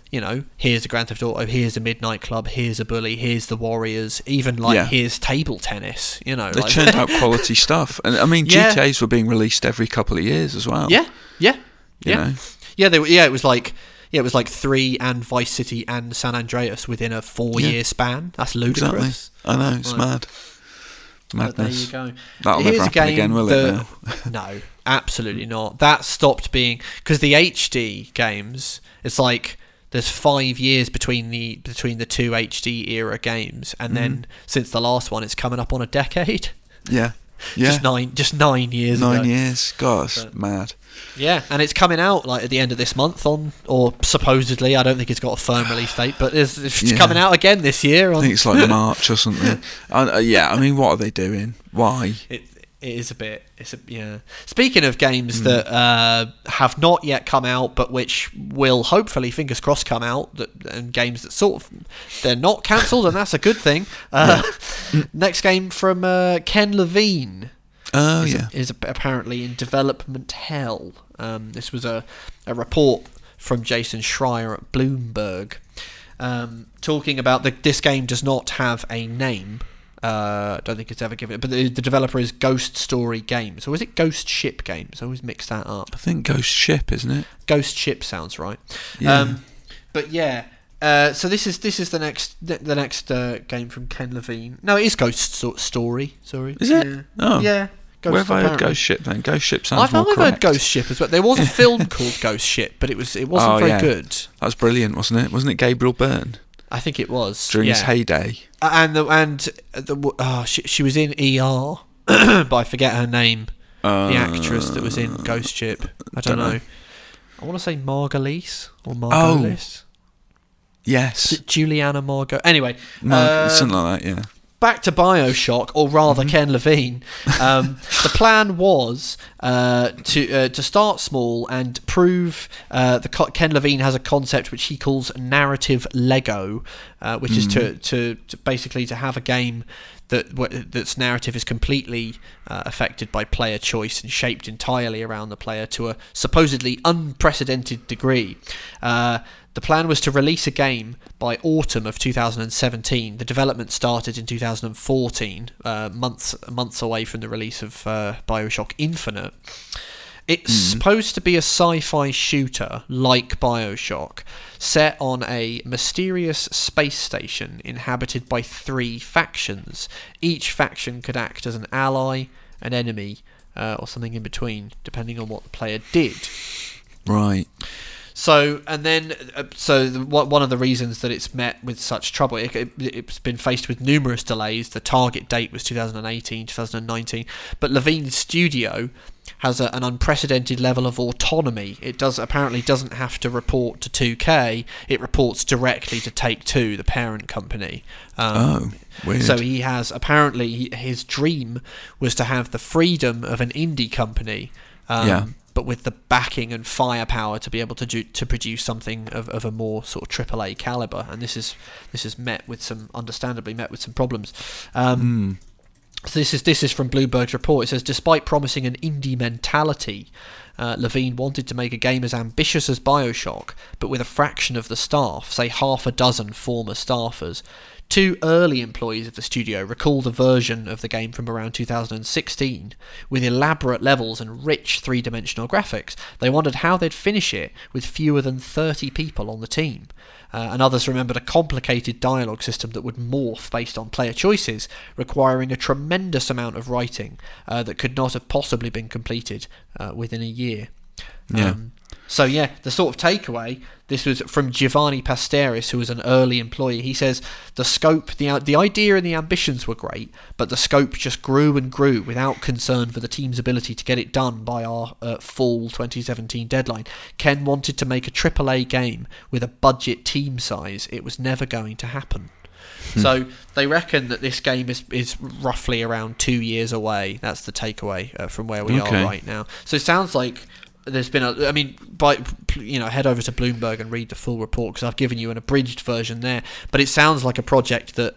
you know, here's a Grand Theft Auto, here's a Midnight Club, here's a Bully, here's the Warriors, even like Yeah. here's table tennis. You know, They like, churned out quality stuff, and I mean Yeah. GTA's were being released every couple of years as well. yeah, yeah, yeah, know. yeah. They were, yeah, it was like yeah, it was like three and Vice City and San Andreas within a four-year span. That's exactly. ludicrous. I know it's Right. mad. But there you Madness. go. That'll Here's never happen game again, will that, it? Now? no, absolutely not. That stopped being because the HD games. It's like there's five years between the between the two HD era games, and then Mm-hmm. since the last one, it's coming up on a decade. Yeah, yeah. Just nine, just nine years. Nine ago. years. God, it's But- mad. Yeah, and it's coming out like at the end of this month on, or supposedly. I don't think it's got a firm release date, but it's, it's Yeah. coming out again this year. I think it's like March or something. And, uh, yeah, I mean, what are they doing? Why? it, it is a bit. It's a yeah. Speaking of games Hmm. that uh, have not yet come out, but which will hopefully, fingers crossed, come out, that, and games that sort of they're not cancelled, and that's a good thing. Uh, next game from uh, Ken Levine. Oh is, yeah. is apparently in development hell. Um, this was a, a report from Jason Schreier at Bloomberg um, talking about that this game does not have a name. Uh, don't think it's ever given. But the, the developer is Ghost Story Games, or is it Ghost Ship Games? I always mix that up. I think Ghost Ship, isn't it? Ghost Ship sounds right. Yeah. Um, but yeah. Uh, so this is this is the next the, next uh, game from Ken Levine. No, it is Ghost Story. Sorry. Is it? Yeah. Oh. Yeah. Ghost, Where have I heard. Ghost Ship then? Ghost Ship sounds I've, more I've heard Ghost Ship as well. There was a film called Ghost Ship, but it was it wasn't Oh, very yeah. good. That was brilliant, wasn't it? Wasn't it Gabriel Byrne I think it was during yeah. his heyday? Uh, and the and the oh, she, she was in ER, but I forget her name. Uh, The actress that was in Ghost Ship. I don't, don't know. know. I want to say Margalise or Oh. Is Yes. Juliana Margot? Anyway, Mark, uh, something like that, yeah. back to Bioshock, or rather Mm-hmm. Ken Levine. Um, the plan was uh, to uh, to start small and prove uh, the co- Ken Levine has a concept which he calls narrative Lego, uh, which is Mm-hmm. to, to, to basically to have a game that w- that's narrative is completely uh, affected by player choice and shaped entirely around the player to a supposedly unprecedented degree. Uh, the plan was to release a game by autumn of 2017. The development started in 2014, uh, months months away from the release of uh, Bioshock Infinite. It's supposed to be a sci-fi shooter like BioShock, set on a mysterious space station inhabited by three factions. Each faction could act as an ally, an enemy, uh, or something in between, depending on what the player did. Right. So, and then, uh, so the, one one of the reasons that it's met with such trouble, it, it, it's been faced with numerous delays. The target date was 2018, 2019, but Levine's studio has a, an unprecedented level of autonomy. It does apparently doesn't have to report to 2K. It reports directly to Take Two, the parent company. Um, Oh, weird. so he has apparently his dream was to have the freedom of an indie company, um, Yeah. But with the backing and firepower to be able to do to produce something of, of a more sort of AAA caliber. And this is this is met with some understandably met with some problems. Um, Hmm. so this is this is from Bloomberg's report. It says, despite promising an indie mentality, uh, Levine wanted to make a game as ambitious as Bioshock, but with a fraction of the staff, say half a dozen former staffers. Two early employees of the studio recall the version of the game from around 2016 with elaborate levels and rich three dimensional graphics. They wondered how they'd finish it with fewer than 30 people on the team. Uh, and others remembered a complicated dialogue system that would morph based on player choices, requiring a tremendous amount of writing uh, that could not have possibly been completed uh, within a year. Yeah. Um, so yeah, the sort of takeaway. This was from Giovanni Pasteris, who was an early employee. He says the scope, the the idea and the ambitions were great, but the scope just grew and grew without concern for the team's ability to get it done by our uh, fall 2017 deadline. Ken wanted to make a AAA game with a budget team size. It was never going to happen. So they reckon that this game is, is roughly around two years away. That's the takeaway uh, from where we Okay. are right now. So it sounds like there's been a. I mean, by you know, head over to Bloomberg and read the full report because I've given you an abridged version there. But it sounds like a project that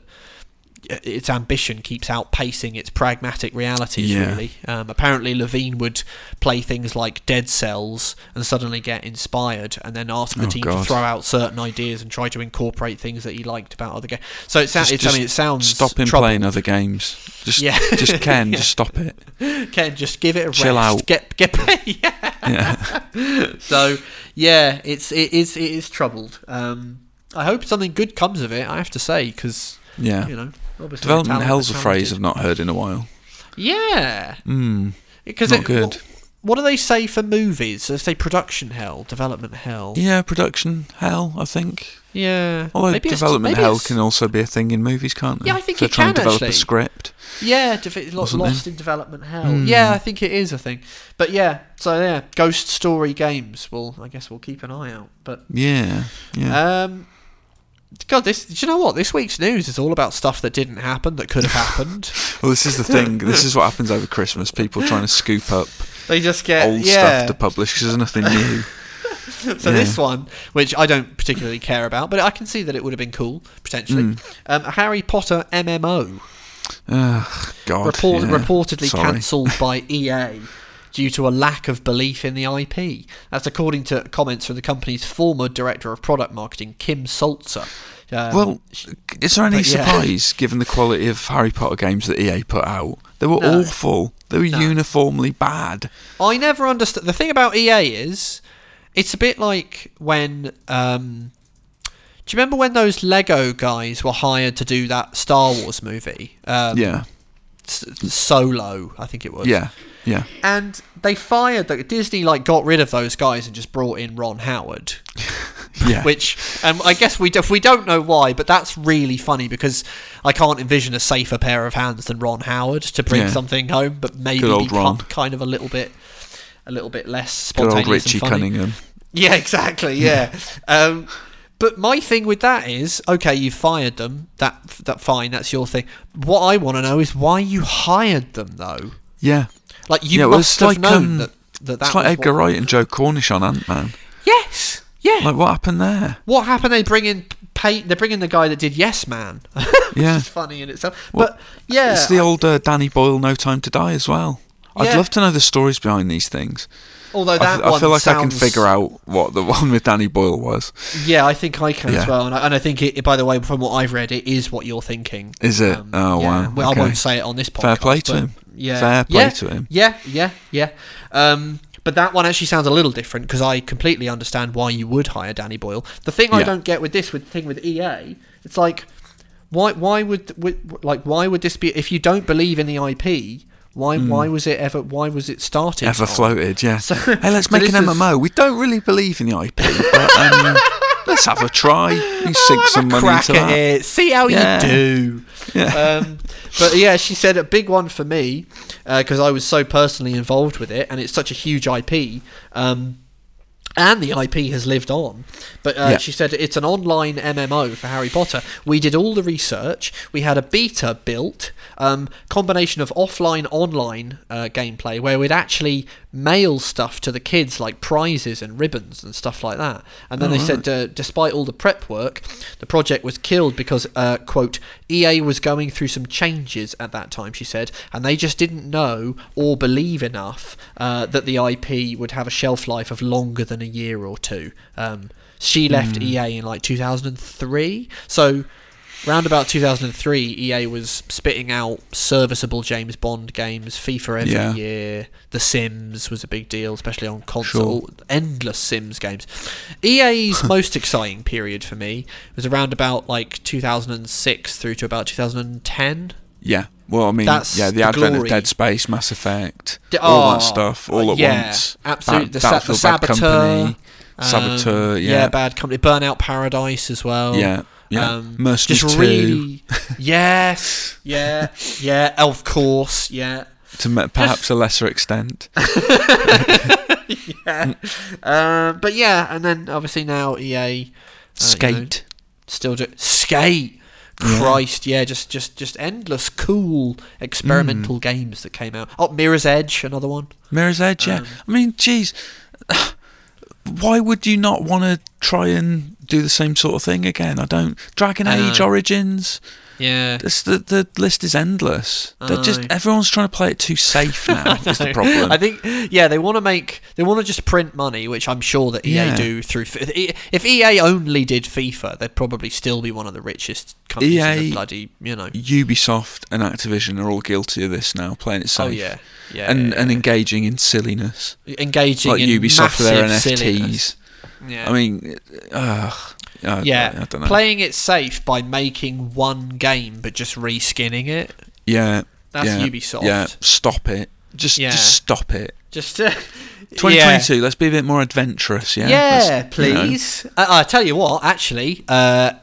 its ambition keeps outpacing its pragmatic realities. Yeah. Really, um, apparently Levine would play things like Dead Cells and suddenly get inspired, and then ask the Oh, team to throw out certain ideas and try to incorporate things that he liked about other games. So it, sounds. Just- it's, I mean, it sounds. Stop him troubled. playing other games. Just, Yeah. just Ken, Yeah. just stop it. Ken, just give it a Chill rest. out. Get get yeah. Yeah. So yeah, it's it is it is troubled. Um, I hope something good comes of it. I have to say because Yeah. you know obviously Development hell's a phrase I've not heard in a while. Yeah, Hmm. because Not it, good. What do they say for movies? They say production hell, development hell. Yeah, production hell, I think. Yeah. Although Maybe development hell it's- can also be a thing in movies, can't they? Yeah, I think they're it trying can, to develop actually. a script. Yeah, def- lo- lost in development hell. Hmm. Yeah, I think it is a thing. But yeah, so yeah, Ghost Story games. Well, I guess we'll keep an eye out. But Yeah. Yeah. um, God, this. Do you know what? This week's news is all about stuff that didn't happen that could have happened. well, this is the thing. this is what happens over Christmas. People trying to scoop up they just get old yeah. stuff to publish because there's nothing new. So Yeah. this one, which I don't particularly care about, but I can see that it would have been cool potentially. Hmm. Um, a Harry Potter MMO Ugh, God. report, yeah. reportedly cancelled by EA due to a lack of belief in the IP. That's according to comments from the company's former director of product marketing, Kim Salzer. Um, Well, is there any but yeah. surprise given the quality of Harry Potter games that EA put out? They were No. awful. They were No. uniformly bad. I never understood. The thing about EA is, it's a bit like when. Um, do you remember when those Lego guys were hired to do that Star Wars movie? Um, yeah, S- Solo, I think it was. yeah, yeah. And they fired. The, Disney like got rid of those guys and just brought in Ron Howard. Yeah. Which, and I guess we do, we don't know why, but that's really funny because I can't envision a safer pair of hands than Ron Howard to bring Yeah. something home, but maybe old become kind of a little bit, a little bit less Good old Richie. Cunningham. Yeah, exactly. Yeah. um, but my thing with that is, okay, you fired them. That that fine. That's your thing. What I want to know is why you hired them though. Yeah. Like you Yeah, must have like, known um, that that, that it's like Edgar Wright and Joe Cornish on Ant Man. Yes. Yeah. Like, what happened there? what happened? They bring in. They bring in the guy that did Yes Man. Yeah. Which is funny in itself. Well, but yeah, It's the old uh, Danny Boyle No Time to Die as well. I'd love to know the stories behind these things. Although I, that I one feel like I can figure out what the one with Danny Boyle was. Yeah, I think I can as well, and I, and I think it. By the way, from what I've read, it is what you're thinking. Is it? Um, Oh, yeah. wow. Well, Okay. I won't say it on this podcast. Fair play to him. Yeah, Fair play yeah, to him. Yeah, yeah, yeah. Um, but that one actually sounds a little different because I completely understand why you would hire Danny Boyle. The thing I don't get with this, with thing with EA, it's like, why, why would, would, like, why would this be? If you don't believe in the IP, why, why was it ever? Why was it started? Ever on? floated, yeah. So- hey, let's so make an this is- MMO. We don't really believe in the IP, but um, let's have a try. You sink Have a some money crack into that. it. See how Yeah. you do. Yeah. Um, but yeah, she said a big one for me because I was so personally involved with it, and it's such a huge IP. Um, and the IP has lived on. But uh, Yeah. she said it's an online MMO for Harry Potter. We did all the research. We had a beta built, um, combination of offline, online uh, gameplay, where we'd actually mail stuff to the kids, like prizes and ribbons and stuff like that. And then they said, uh, despite all the prep work, the project was killed because, uh, quote, EA was going through some changes at that time, she said, and they just didn't know or believe enough uh, that the IP would have a shelf life of longer than a year or two. Um, she left EA in like 2003, so round about 2003, EA was spitting out serviceable James Bond games, FIFA every Yeah. year. The Sims was a big deal, especially on console. Sure. Endless Sims games. EA's most exciting period for me was around about like 2006 through to about 2010. Yeah. Well, I mean, That's yeah, the, the advent glory. of Dead Space, Mass Effect, D- all that oh, stuff, all at yeah, once. absolutely. Ba- The sa- the Bad Saboteur, Company, Saboteur, Um, yeah. Bad Company, Burnout Paradise as well. Yeah, yeah. Um, Mercenaries just 2. really, yes, yeah, yeah. Of course, yeah, to perhaps a lesser extent. yeah. um, but yeah, and then obviously now EA uh, you know, Skate. still do skate. Yeah. Christ, yeah, just just just endless cool experimental Mm. games that came out. Oh, Mirror's Edge, another one. Mirror's Edge, yeah. Um, I mean, geez, why would you not want to try and do the same sort of thing again? I don't. Dragon Age. Origins. Yeah, This, the the list is endless. They're just everyone's trying to play it too safe now. is the problem? I think yeah, they want to make they want to just print money, which I'm sure that EA Yeah. do through. If EA only did FIFA, they'd probably still be one of the richest companies in the bloody you know. Ubisoft and Activision are all guilty of this now, playing it oh, safe. Oh yeah, yeah, and yeah, and yeah. engaging in silliness, engaging like in Ubisoft with their NFTs. silliness. Yeah. I mean, ugh, I, yeah, I, don't know. playing it safe by making one game but just reskinning it. yeah, That's yeah, Ubisoft. Yeah, stop it. Just Yeah. just stop it. Just uh, 2022. Let's be a bit more adventurous. Yeah. Yeah, Let's, you know, please. Uh, I tell you what, actually, uh,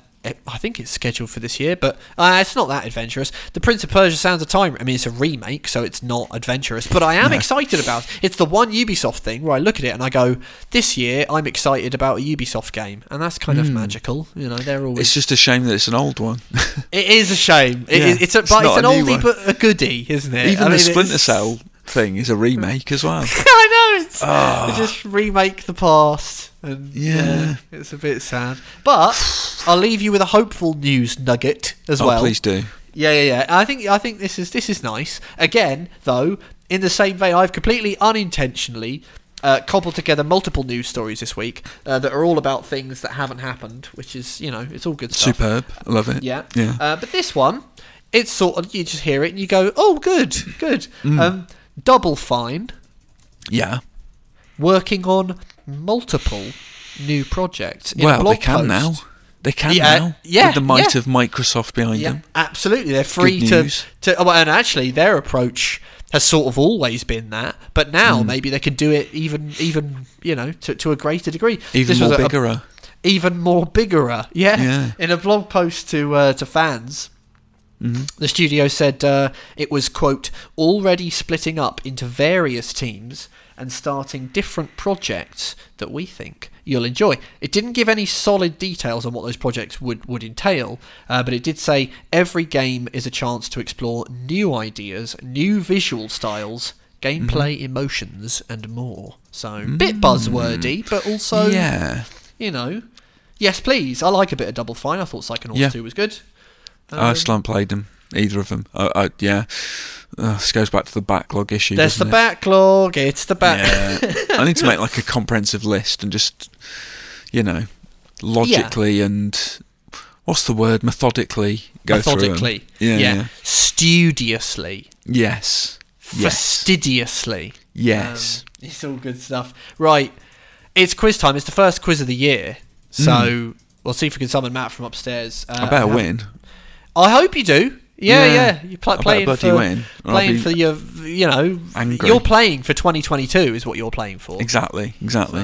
I think it's scheduled for this year, but uh, it's not that adventurous. The Prince of Persia: Sands of Time. I mean, it's a remake, so it's not adventurous. But I am No. excited about. It. It's the one Ubisoft thing where I look at it and I go, "This year, I'm excited about a Ubisoft game," and that's kind of magical. You know, they're always. Hmm. it's just a shame that it's an old one. it is a shame. It, Yeah, it's a, it's but it's an oldie one. but a goodie, isn't it? Even I the mean, Splinter it's- Cell thing is a remake as well. I know. They just remake the past, and yeah. Yeah. it's a bit sad. But I'll leave you with a hopeful news nugget as oh, well. please do. Yeah, yeah, yeah. I think I think this is this is nice. Again, though, in the same vein, I've completely unintentionally uh, cobbled together multiple news stories this week uh, that are all about things that haven't happened, which is, you know, it's all good stuff. Superb. I love it. Yeah. Yeah. Uh, but this one, it's sort of, you just hear it and you go, oh, good, good. Mm. Um, Double Fine yeah. Working on multiple new projects. Well, they can post- now. They can Yeah, now. yeah, With the might yeah. of Microsoft behind Yeah, them. absolutely. They're free to, to. Oh, and actually, their approach has sort of always been that, but now Mm. maybe they can do it even, even you know, to, to a greater degree. Even This more was a- a- even more biggerer. Yeah. Yeah. In a blog post to uh, to fans, Mm-hmm. the studio said uh, it was quote already splitting up into various teams and starting different projects that we think you'll enjoy. It didn't give any solid details on what those projects would would entail, uh, but it did say every game is a chance to explore new ideas, new visual styles. Gameplay, emotions, and more. So, bit buzzwordy, but also yeah. you know, yes, please. I like a bit of Double Fine. I thought Psychonauts Yeah. 2 was good. I Um, still haven't played them. Either of them. I, I, yeah. Uh, this goes back to the backlog issue. there's the it? backlog. It's the back. Yeah. I need to make like a comprehensive list and just, you know, logically and what's the word? Methodically go through. Methodically. Yeah, yeah. yeah. Studiously. Yes. Fastidiously. Yes. Um, it's all good stuff. Right. It's quiz time. It's the first quiz of the year. So we'll see if we can summon Matt from upstairs. Uh. I better win. I hope you do. Yeah, Yeah. yeah. You're pl- playing for win, playing for your, you know, angry. you're playing for 2022 is what you're playing for. Exactly. Exactly.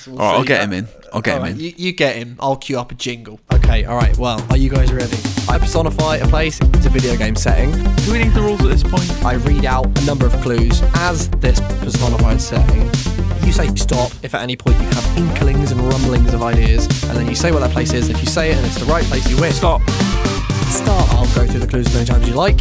So, we'll All right, I'll get him in. I'll get him Alright, in. You, you get him. I'll cue up a jingle. Okay, all right. Well, are you guys ready? I personify a place. It's a video game setting. Do we need the rules at this point? I read out a number of clues as this personified setting. You say stop if at any point you have inklings and rumblings of ideas, and then you say what that place is. If you say it and it's the right place, you win. Stop. Start. I'll go through the clues as many times as you like,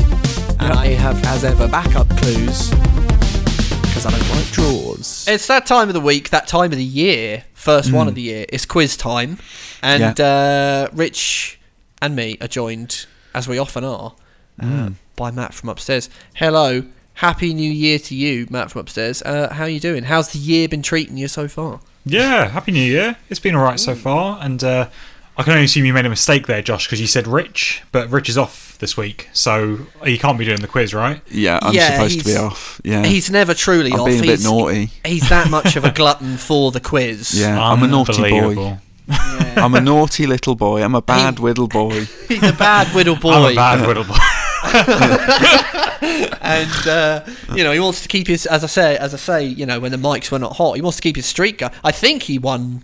and I have, as ever, backup clues because I don't like draws. It's that time of the week, that time of the year, first one of the year. It's quiz time, and uh, Rich and me are joined, as we often are, uh, by Matt from upstairs. Hello, happy New Year to you, Matt from upstairs. Uh, how are you doing? How's the year been treating you so far? Yeah, happy New Year. It's been alright so far, and uh, I can only assume you made a mistake there, Josh, because you said Rich, but Rich is off this week, so he can't be doing the quiz, right? Yeah, I'm Yeah, supposed to be off. Yeah. He's never truly I'm off. being a bit he's, naughty. He's that much of a glutton for the quiz. Yeah, I'm a naughty boy. Unbelievable. I'm a naughty little boy. I'm a bad whittle boy. He's a bad whittle boy. I'm a bad whittle boy. and uh, you know he wants to keep his as I say as I say you know when the mics were not hot he wants to keep his streak going. I think he won.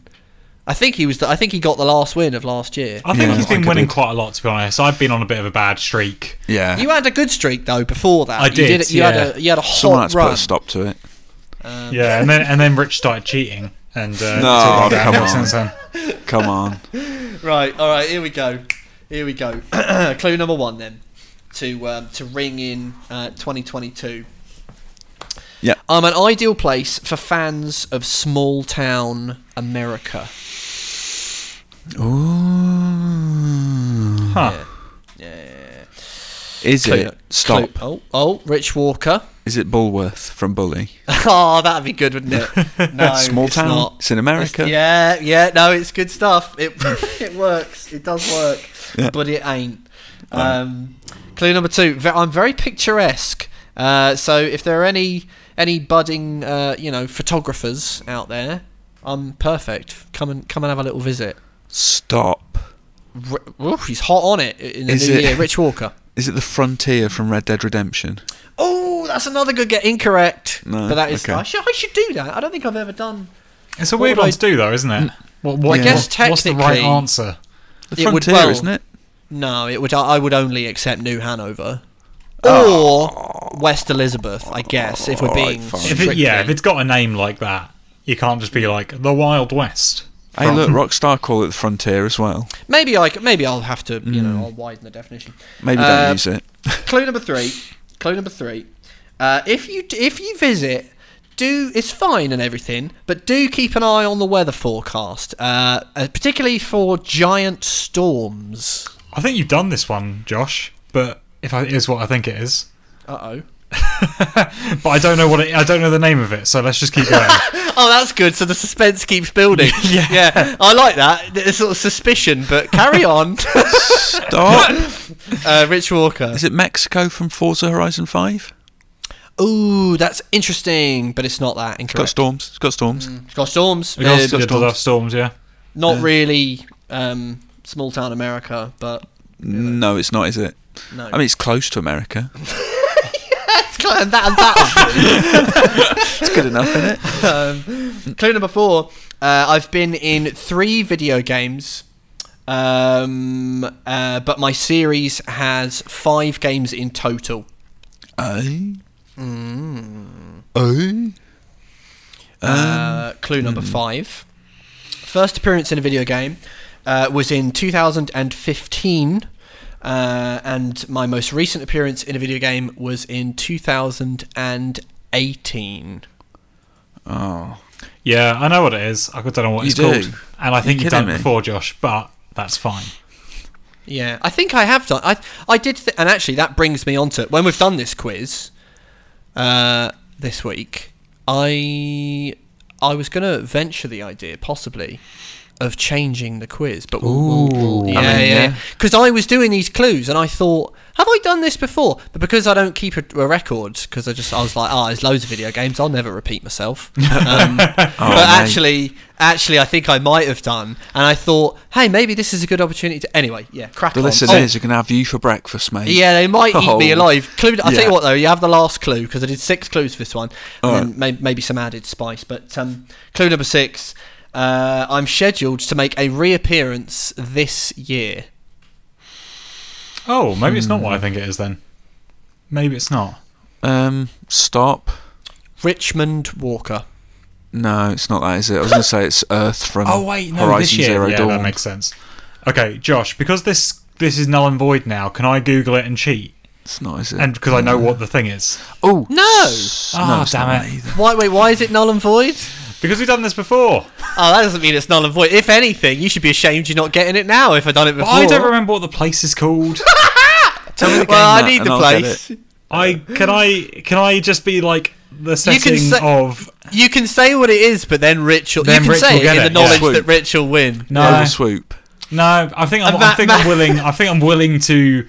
I think he was. The, I think he got the last win of last year. I think Yeah, he's been winning do. quite a lot, to be honest. I've been on a bit of a bad streak. Yeah. You had a good streak though before that. I You did, it- You had a you had a Someone had hot to put a stop to it. Um, Yeah, and then and then Rich started cheating, and uh, No, took it come on. since then. Come on. Right. All right. Here we go. Here we go. Clue number one then to um, to ring in uh, 2022. Yeah. I'm an ideal place for fans of small town America. Ooh. Huh. Yeah. Is Clue- it? Stop. clue- Oh, oh, Rich Walker. Is it Bullworth from Bully? Oh, that'd be good, wouldn't it? No, Small it's town. not. It's in America. Yeah, yeah. No, it's good stuff. It it works. It does work, Yeah. but it ain't. Um, clue number two. I'm very picturesque. Uh, so if there are any any budding, uh, you know, photographers out there, I'm perfect. Come and come and have a little visit. Stop. R- oof, he's hot on it in the Is new it- year. Rich Walker. Is it the Frontier from Red Dead Redemption? Oh, that's another good get. Incorrect. No, but that is. okay. I, should, I should do that. I don't think I've ever done. It's a weird would one I- to do, though, isn't it? Hmm. What, what, I guess what- what's the right answer? The It would- Frontier, well- isn't it? No, it would. I would only accept New Hanover Oh. or West Elizabeth. I guess if we're oh, being fine. If it, yeah, if it's got a name like that, you can't just be like the Wild West. Hey, look, Rockstar call it the Frontier as well. maybe I c- maybe I'll have to you Mm. know I'll widen the definition. Maybe Uh, don't use it. Clue number three. Clue number three. Uh, if you if you visit, do it's fine and everything, but do keep an eye on the weather forecast, uh, uh, particularly for giant storms. I think you've done this one, Josh, but if I, it is what I think it is, Uh oh. but I don't know what it, I don't know the name of it, so let's just keep going. oh, that's good. So the suspense keeps building. Yeah. yeah. I like that. There's sort of suspicion, but carry on. Stop. uh, Rich Walker. Is it Mexico from Forza Horizon 5? Ooh, that's interesting, but it's not that. It's got storms. It's got storms. It's got storms. We got, Uh, it does have storms, yeah. not really um, small town America, but No, it's not, is it? no. I mean, it's close to America. Of that and that. It's good enough, isn't it? um, clue number four. Uh, I've been in three video games, um, uh, but my series has five games in total. Oh. Mm. Oh. Uh, clue number five. First appearance in a video game uh, was in 2015, uh, and my most recent appearance in a video game was in 2018. Oh. Yeah, I know what it is. I don't know what You it's do? called. And I think You you've done kidding it before, Josh, but that's fine. Yeah, I think I have done. I I did, th- and actually that brings me on to when we've done this quiz uh, this week. I I was going to venture the idea, possibly, of changing the quiz, but we'll, we'll- we'll- yeah, I mean, yeah, yeah. because I was doing these clues and I thought, have I done this before? But because I don't keep a, a record, because I just I was like, oh, there's loads of video games, I'll never repeat myself. Um, but mate. actually, actually, I think I might have done, and I thought, hey, maybe this is a good opportunity to. Anyway, yeah, crack The on. listeners are going to have you for breakfast, mate. Yeah, they might eat me Oh. alive. Clue, I'll tell you what, though, you have the last clue because I did six clues for this one, and Alright. then may, maybe some added spice. But um, clue number six: uh, I'm scheduled to make a reappearance this year. Oh, maybe it's not what I think it is then. Maybe it's not. Um, stop. Richmond Walker. No, it's not that, is it? I was going to say it's Earth from Oh wait, no, Horizon this year. Zero yeah, Dawn. that makes sense. Okay, Josh, because this this is null and void now, can I Google it and cheat? It's not, is it? And because I know what the thing is. oh No! s- Ah, no, it's damn not it. that either. Why? Wait, why is it null and void? Because we've done this before. Oh, that doesn't mean it's null and void. If anything, you should be ashamed you're not getting it now. If I've done it But before, I don't remember what the place is called. Tell me the game. Well, I need the I'll place. I can I can I just be like the You can setting say- of You can say what it is, but then Rich will. Then you can Rich say it get in it, the knowledge Swoop. that Rich will win. no Over swoop. no. I think I'm, I Matt- think Matt- I'm willing. I think I'm willing to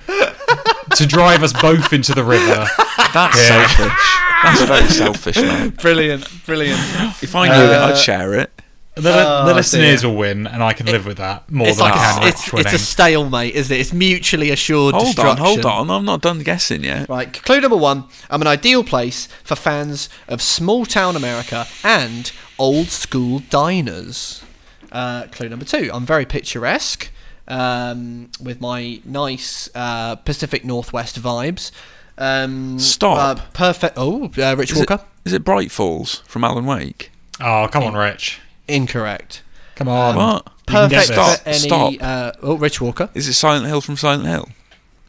to drive us both into the river. That's Yeah. selfish. That's very selfish, man. Brilliant, brilliant. If I knew it, Uh, I'd share it. The, Oh, the listeners dear. will win, and I can live with that more It's than like I can a, it's, it's a stalemate, isn't it? It's mutually assured Hold on, destruction. hold on. I'm not done guessing yet. Right, clue number one. I'm an ideal place for fans of small town America and old school diners. Uh, clue number two. I'm very picturesque um, with my nice uh, Pacific Northwest vibes. Um, Stop. Uh, perfect. Oh, uh, Rich Is Walker. is it Bright Falls from Alan Wake? oh, come on, Rich. Incorrect. Come on. What? You can get Perfect this. for any. Stop. Uh, oh, Rich Walker. Is it Silent Hill from Silent Hill?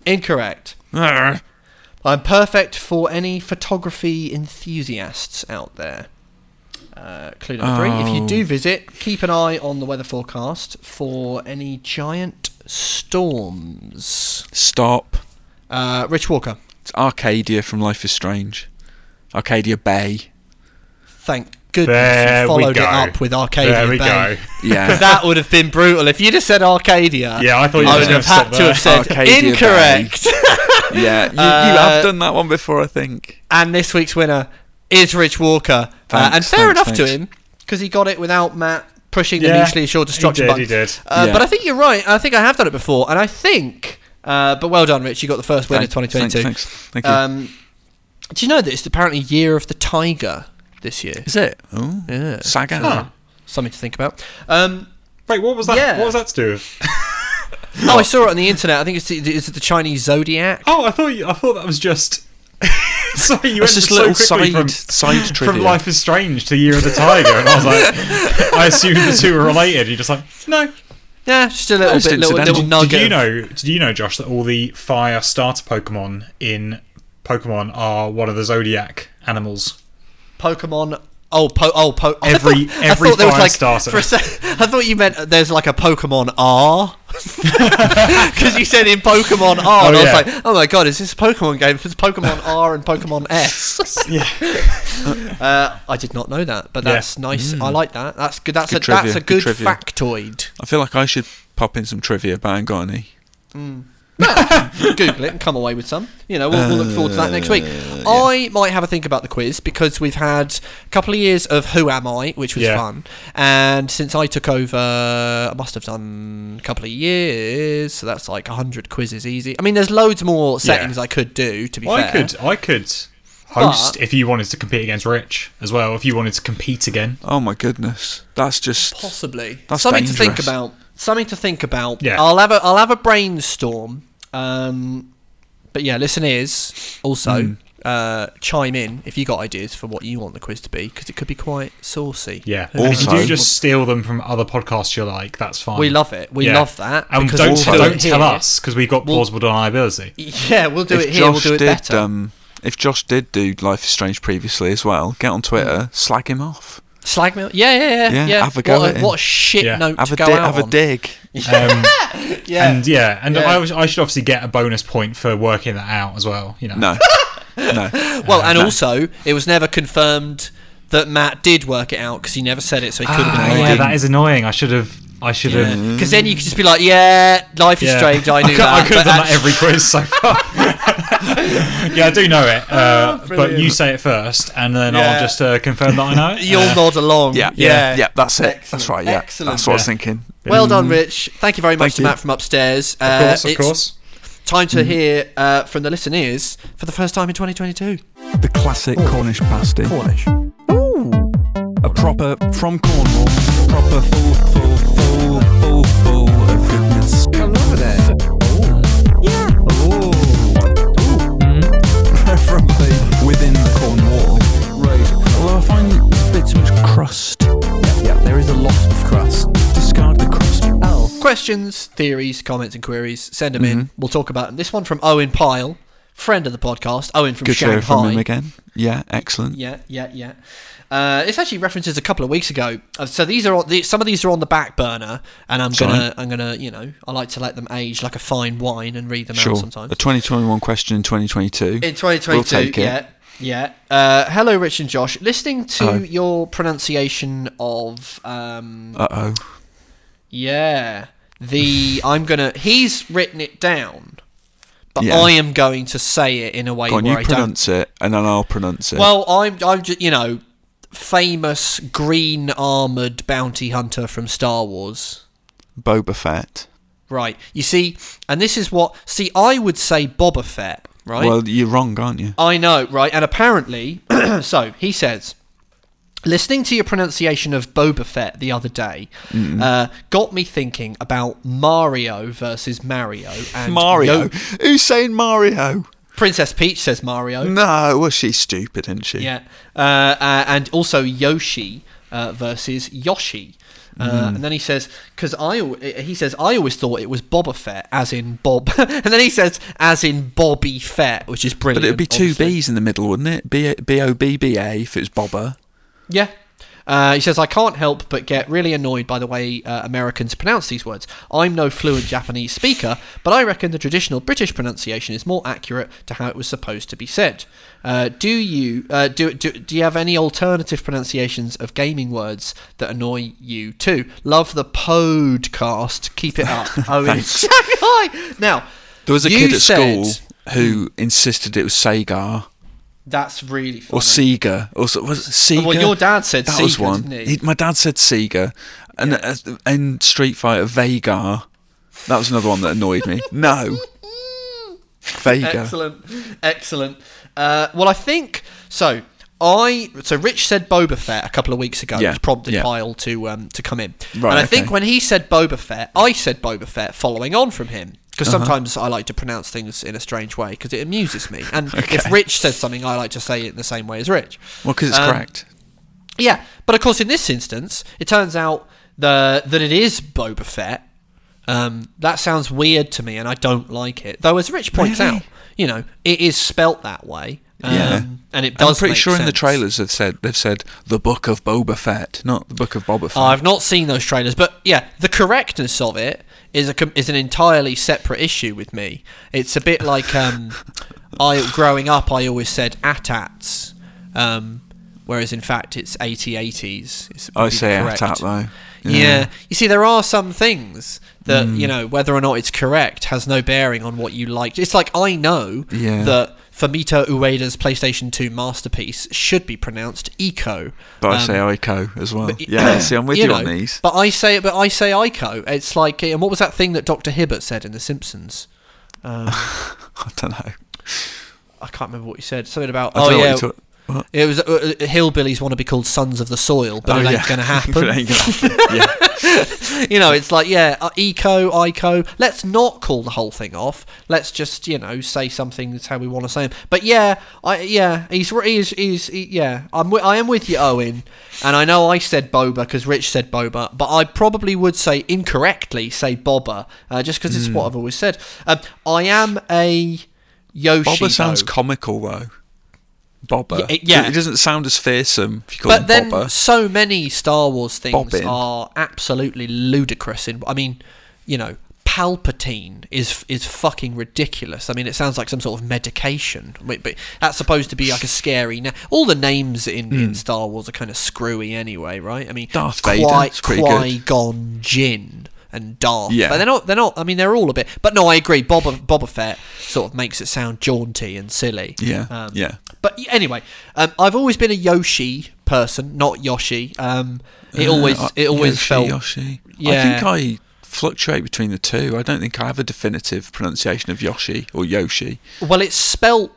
Incorrect. Arr. I'm perfect for any photography enthusiasts out there. Uh, clue number three. If you Oh. do visit, keep an eye on the weather forecast for any giant storms. Stop. Uh, Rich Walker, It's Arcadia from Life is Strange. Arcadia Bay. thank goodness There you followed it up with Arcadia Bay. There we Bay. go. Yeah. That would have been brutal. If you'd have said Arcadia, Yeah, I thought you I would have had to have said Arcadia incorrect. yeah. You, you Uh, have done that one before, I think. and this week's winner is Rich Walker. uh, and fair thanks, enough to him because he got it without Matt pushing the Yeah, mutually assured destruction he did, button. he did. Uh, Yeah. But I think you're right. I think I have done it before, and I think. Uh, but well done, Rich. You got the first win of Thanks, 2022. Thanks, thanks. Thank you. Um, do you know that it's apparently Year of the Tiger this year? is it? Oh. Yeah, Sagan. Huh. something to think about. Um, Wait, what was that? Yeah. What was that to do with? oh, I saw it on the internet. I think it's the, is it the Chinese zodiac? Oh, I thought you, I thought that was just. Sorry, you That's went just so little quickly side, from, side trivia. from Life is Strange to Year of the Tiger, and I was like, I assumed the two were related. You're just like, no. Yeah, just a little Just bit, little, little nugget. Did you know? Did you know, Josh, that all the fire starter Pokemon in Pokemon are one of the zodiac animals? Pokemon Oh, po- oh, po- Every- thought- every I thought there was fire like starter. for a sec- I thought you meant there's like a Pokemon R because you said in Pokemon R, and I yeah. was like, oh my god, is this a Pokemon game? It's Pokemon R and Pokemon S. Yeah. Uh, I did not know that, but Yeah. that's nice. I like that. That's good. That's Good a that's a good good factoid. I feel like I should pop in some trivia, but I ain't got any. Google it and come away with some. You know, we'll, we'll look forward to that next week. Uh, I might have a think about the quiz because we've had a couple of years of Who Am I, which was Yeah. fun, and since I took over, I must have done a couple of years, so that's like hundred quizzes easy. I mean, there's loads more settings I could do. To be Well, fair, I could I could host But- if you wanted to compete against Rich as well. If you wanted to compete again. Oh my goodness, that's just possibly That's something to think about. Something to think about. Yeah. I'll have a I'll have a brainstorm. Um, but yeah, listeners also Hmm. uh, chime in if you got ideas for what you want the quiz to be because it could be quite saucy. Yeah. Who And if you do just steal them from other podcasts you like, that's fine. We love it. We Yeah. love that. And don't, we'll do don't it tell here. us because we've got We'll- plausible deniability. Yeah, we'll do if it here. We'll do it did, better. um, if Josh did do Life is Strange previously as well, get on Twitter, slag him off, Slag me. Yeah, yeah, yeah, Yeah, yeah. have a go what, at a, him. what a shit Yeah. note have to a go di- out have a dig. Um, Yeah. And yeah, and Yeah. I, was- I should obviously get a bonus point for working that out as well. You know. No, no. Well, and no. also, it was never confirmed that Matt did work it out because he never said it, so he could have Ah, been yeah, lying. that didn't. is annoying. I should have. I should have. Because then you could just be like, "Yeah, life is Yeah. strange. I knew could, that." I could have but done that actu- every quiz so far. yeah, I do know it. Uh, but you say it first, and then Yeah. I'll just uh, confirm that I know it. You'll Uh, nod along. Yeah, yeah, yeah, that's it. Excellent, That's right. Yeah, excellent. that's what I was thinking. Well done, Rich. Thank you very much Thank to you. Matt from upstairs. Of Uh, course, of it's course. Time to hear uh, from the listeners for the first time in 2022. The classic Cornish pasty. Cornish. Ooh. A proper, from Cornwall, proper full, full, full, full, full of goodness. Questions, theories, comments, and queries. Send them Mm-hmm. in. We'll talk about them. This one from Owen Pyle, friend of the podcast. Owen from Good Shanghai. hear from him again. Yeah, excellent. Yeah, yeah, yeah. Uh, this actually references a couple of weeks ago. Uh, so these are on, the, some of these are on the back burner, and I'm gonna, I'm gonna, you know, I like to let them age like a fine wine and read them Sure. out sometimes. A 2021 question in 2022. In 2022, We'll take it. yeah, yeah. Uh, hello, Rich and Josh. Listening to Oh. your pronunciation of, um, Uh oh. yeah, the I'm gonna. He's written it down, but Yeah. I am going to say it in a way Go on, where you I don't pronounce it, and then I'll pronounce it. Well, I'm, I'm just, you know, famous green armored bounty hunter from Star Wars. Boba Fett. Right. You see, and this is what. See, I would say Boba Fett, right? Well, you're wrong, aren't you? I know, right? And apparently, so he says, listening to your pronunciation of Boba Fett the other day uh, got me thinking about Mario versus Mario and Mario. Yo- Who's saying Mario? Princess Peach says Mario. No, well, she's stupid, isn't she? Yeah, uh, uh, and also Yoshi uh, versus Yoshi. Uh, And then he says, because I, he says, I always thought it was Boba Fett, as in Bob, and then he says, as in Bobby Fett, which is brilliant. But it'd be two obviously. B's in the middle, wouldn't it? B B O B B A if it was Bobber. Yeah. Uh, he says, I can't help but get really annoyed by the way uh, Americans pronounce these words. I'm no fluent Japanese speaker, but I reckon the traditional British pronunciation is more accurate to how it was supposed to be said. Uh, do you uh, do, do do you have any alternative pronunciations of gaming words that annoy you too? Love the podcast. Keep it up. Oh, Thanks. Shanghai. Now, There was a kid at said- school who insisted it was Sagar That's really funny. or Sega or so- was Sega? Well, your dad said that was one. didn't he? my dad said Sega, and uh, in Street Fighter Vagar. That was another one that annoyed me. No, Vega. Excellent, excellent. Uh, well, I think so. I so Rich said Boba Fett a couple of weeks ago, Yeah, which prompted yeah. Pyle to um, to come in. Right, and I think when he said Boba Fett, I said Boba Fett, following on from him. Because Uh-huh. sometimes I like to pronounce things in a strange way because it amuses me. And if Rich says something, I like to say it in the same way as Rich. Well, because it's Um, correct. Yeah, but of course, in this instance, it turns out the that it is Boba Fett. Um, that sounds weird to me, and I don't like it. Though, as Rich points Really? out, you know, it is spelt that way, Um, Yeah. and it I'm pretty make sure in the trailers they've said they've said the Book of Boba Fett, not the Book of Boba Fett. Oh, I've not seen those trailers, but yeah, the correctness of it is a is an entirely separate issue with me. It's a bit like um, I growing up, I always said ATATs, um, whereas in fact it's 8080s. It's I say AT-AT though. Yeah. you see, there are some things that Mm. you know whether or not it's correct has no bearing on what you like. It's like I know Yeah. that Fumito Ueda's PlayStation 2 masterpiece should be pronounced Eco. But I Um, say Ico as well. but- Yeah, see, I'm with you, know, on these. But I say, but I say Ico. It's like, and what was that thing that Doctor Hibbert said in The Simpsons? Um, I don't know. I can't remember what he said. Something about I oh yeah, what you talk- what? it was uh, uh, hillbillies want to be called sons of the soil, but Oh, it ain't yeah. gonna happen. It ain't gonna happen. you know, it's like yeah, uh, eco, ico. Let's not call the whole thing off. Let's just you know say something that's how we want to say them. But yeah, I yeah, he's he's he's he, yeah. I'm wi- I am with you, Owen. And I know I said Boba because Rich said Boba, but I probably would say incorrectly say Boba, uh, just because it's Hmm. what I've always said. Um, I am a Yoshi. Boba sounds comical though. Bobber. Yeah, it- yeah. It doesn't sound as fearsome if you call But then Bobber. so many Star Wars things Bobbin. are absolutely ludicrous. In I mean, you know, Palpatine is is fucking ridiculous. I mean, it sounds like some sort of medication. But that's supposed to be like a scary. Na- All the names in, in Star Wars are kind of screwy anyway, right? I mean, Hmm. Darth Vader, Qui, Qui Gon Jinn and Darth. Yeah. But they're not. They're not. I mean, they're all a bit. But no, I agree. Boba Boba Fett sort of makes it sound jaunty and silly. Yeah, Um, yeah. But anyway, um, I've always been a Yoshi person, not Yoshi. Um, it always, Uh, it always Yoshi, felt. Yoshi. Yeah. I think I fluctuate between the two. I don't think I have a definitive pronunciation of Yoshi or Yoshi. Well, it's spelt.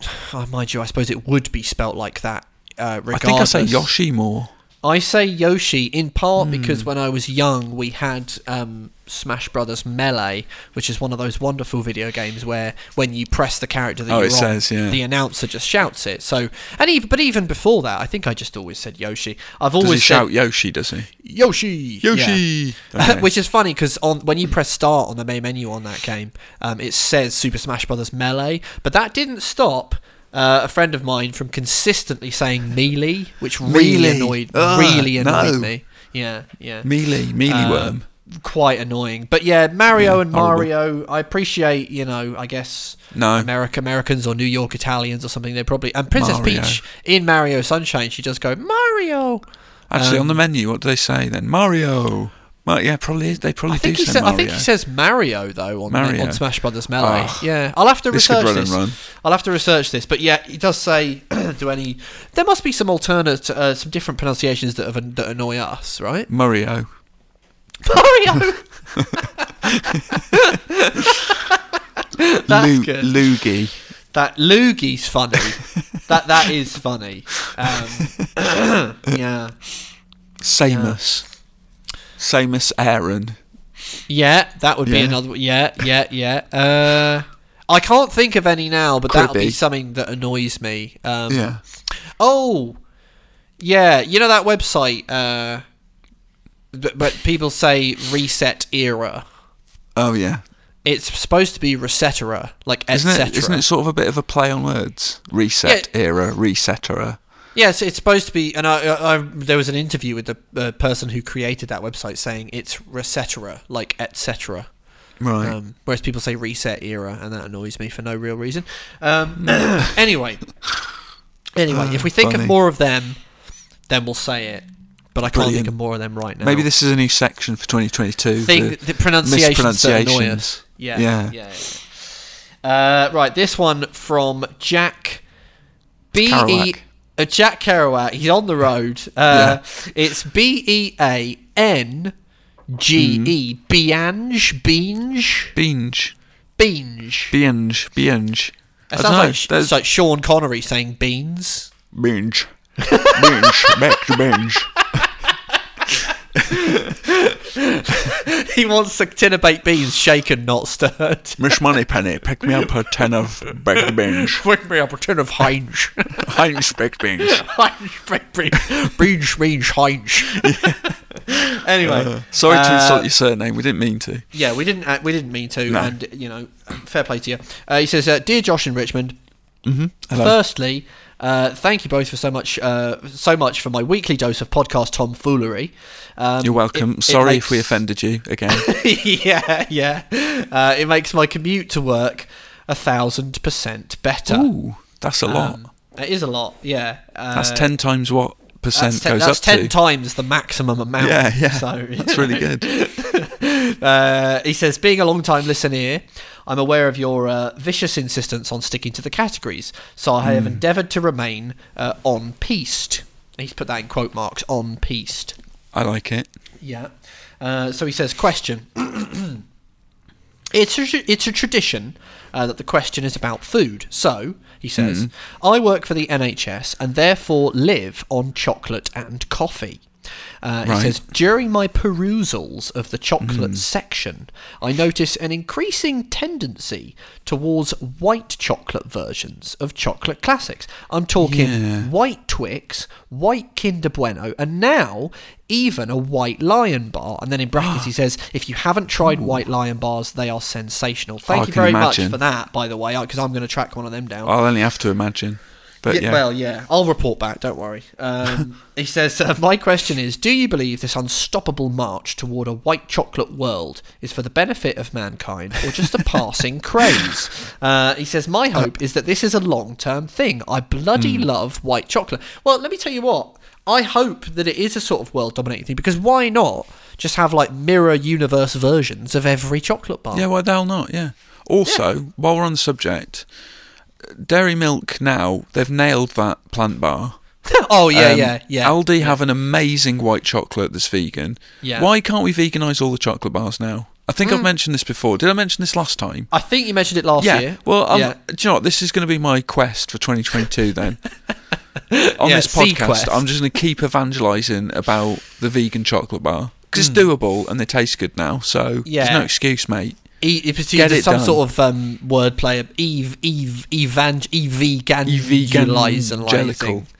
Oh, mind you, I suppose it would be spelt like that. Uh, regardless. I think I say Yoshi more. I say Yoshi in part Hmm. because when I was young, we had um, Smash Brothers Melee, which is one of those wonderful video games where when you press the character that Oh, you're it on, says, yeah. the announcer just shouts it. So, and even but even before that, I think I just always said Yoshi. I've Does always he said shout Yoshi, does he? Yoshi. Yeah. Yoshi! Okay. Which is funny because on when you press start on the main menu on that game, um, it says Super Smash Brothers Melee, but that didn't stop uh, a friend of mine from consistently saying Melee, which really Melee. annoyed Ugh, really annoyed no. me. Yeah, yeah. Mealy, mealy Uh, worm. Quite annoying, but yeah, Mario Yeah, and horrible. Mario. I appreciate, you know, I guess No. America Americans or New York Italians or something. They probably and Princess Mario. Peach in Mario Sunshine. She does go Mario. Actually, on um, the menu, what do they say then? Mario. Well, yeah, probably. is- They probably I think do he say I think he says Mario though on, Mario. on Smash Brothers Melee. Oh. yeah, I'll have to This research this. I'll have to research this, but yeah, he does say do any. There must be some alternate, uh, some different pronunciations that have, that annoy us, right? Mario. Mario. That's Lu- good. Loogie. That Loogie's funny. that that is funny. Um, yeah, Samus. Samus Aran. yeah, that would be Yeah. another. Yeah, yeah, yeah. Uh, I can't think of any now, but Could that'll be be. something that annoys me. Um, Yeah. Oh, yeah. You know that website, uh, but, but people say reset era. Oh, yeah. It's supposed to be resetera, like Isn't etc. it, isn't it sort of a bit of a play on words? Reset Yeah. era, resetera. Yes, it's supposed to be. And I, I, I, there was an interview with the uh, person who created that website saying it's resetera, like etc. Right. Um, whereas people say reset era, and that annoys me for no real reason. Um, anyway, anyway, if we think funny. of more of them, then we'll say it. But I can't think of more of them right now. Maybe this is a new section for 2022. think the the pronunciations mispronunciations. us. Yeah, Yeah. yeah. yeah. Uh, right, this one from Jack B E. uh, Jack Kerouac. He's on the road. Uh, It's B E A N G E Mm-hmm. Biange Binge Binge. Binge. Binge. Binge. I That sounds like, sh- it's like Sean Connery saying beans. binge. binge. Back to binge. he wants a tin of baked beans, shaken, not stirred. Miss Moneypenny, pick me up a tin of baked binge. Pick me up a tin of Heinz. Heinz baked beans. Heinz baked beans. Beans means Heinz. anyway, Sorry to Uh, insult your surname. We didn't mean to. Yeah, we didn't uh, we didn't mean to, No. and you know, fair play to you. Uh, he says, uh, "Dear Josh in Richmond, Mm-hmm. Hello. Firstly, uh, thank you both for so much, uh, so much for my weekly dose of podcast tomfoolery. Um, You're welcome. it- it Sorry if we offended you again. yeah, yeah. Uh, it makes my commute to work a thousand percent better. Ooh, that's a lot. Um, it is a lot. Yeah, uh, that's ten times what percent That's ten, goes that's up ten to. times the maximum amount. Yeah, yeah. So That's really good. Uh, he says, being a long time listener I'm aware of your uh, vicious insistence on sticking to the categories, so I have endeavoured to remain uh, on pieced. He's put that in quote marks, on pieced. I like it. Yeah. Uh, so he says, question. it's, a, it's a tradition uh, that the question is about food. So, he says, mm-hmm. I work for the NHS and therefore live on chocolate and coffee. Uh, He Right. says, during my perusals of the chocolate section, I notice an increasing tendency towards white chocolate versions of chocolate classics. I'm talking Yeah. white Twix, white Kinder Bueno, and now even a white Lion bar. And then in brackets he says, if you haven't tried white Lion bars, they are sensational. Thank I you very imagine. much for that, by the way, because I'm going to track one of them down. I'll only have to imagine. But yeah, Well, yeah, I'll report back. Don't worry. Um, he says, uh, "My question is: Do you believe this unstoppable march toward a white chocolate world is for the benefit of mankind, or just a passing craze?" Uh, he says, "My hope is that this is a long-term thing. I bloody Hmm. love white chocolate." Well, let me tell you what. I hope that it is a sort of world-dominating thing because why not just have like mirror universe versions of every chocolate bar? yeah, why the hell not? Yeah. Also, while we're on the subject, Dairy Milk now they've nailed that plant bar. oh yeah, Um, yeah, yeah. Aldi have an amazing white chocolate that's vegan. Yeah. Why can't we veganize all the chocolate bars now? I think Hmm. I've mentioned this before. Did I mention this last time? I think you mentioned it last yeah. year. Well, Yeah. do you know what? This is going to be my quest for 2022 then. On Yeah, this podcast. I'm just going to keep evangelising about the vegan chocolate bar. Because Hmm. it's doable and they taste good now, so Yeah. there's no excuse, mate. E- if it's Get it some done. sort of um, wordplay Eve, Eve, Evan, Evangelical.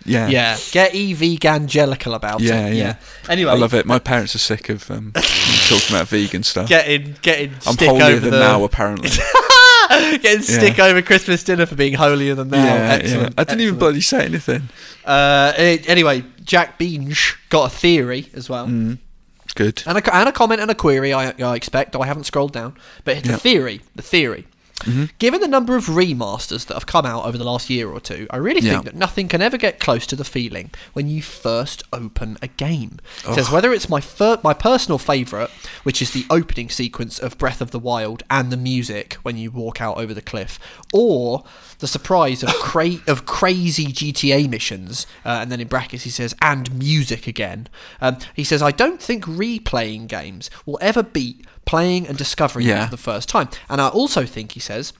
Yeah. yeah. Get evangelical about Yeah, it. yeah. yeah. Anyway, I love it. My parents are sick of um, talking about vegan stuff. Getting, getting I'm stick holier over than the, now, apparently. getting stick over Christmas dinner for being holier than thou. yeah, yeah. excellent. I didn't even excellent. bloody say anything. Uh, anyway, Jack Beange got a theory as well. Mm. Good. And a, and a comment and a query, I, I expect, though I haven't scrolled down. But the Yeah. theory, the theory. Mm-hmm. Given the number of remasters that have come out over the last year or two, I really Yeah. think that nothing can ever get close to the feeling when you first open a game. It says whether it's my fir- my personal favourite, which is the opening sequence of Breath of the Wild and the music when you walk out over the cliff, or the surprise of cra- of crazy GTA missions, uh, and then in brackets he says and music again. Um, he says I don't think replaying games will ever beat playing and discovering Yeah. for the first time, and I also think he says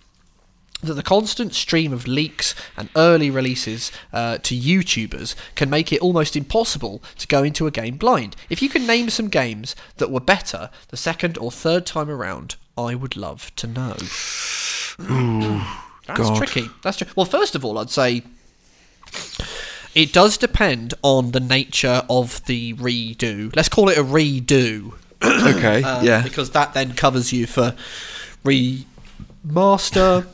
that the constant stream of leaks and early releases uh, to YouTubers can make it almost impossible to go into a game blind. If you can name some games that were better the second or third time around, I would love to know. That's God. tricky. That's true. Well, first of all, I'd say it does depend on the nature of the redo. Let's call it a redo. Okay. Um, yeah. Because that then covers you for remaster,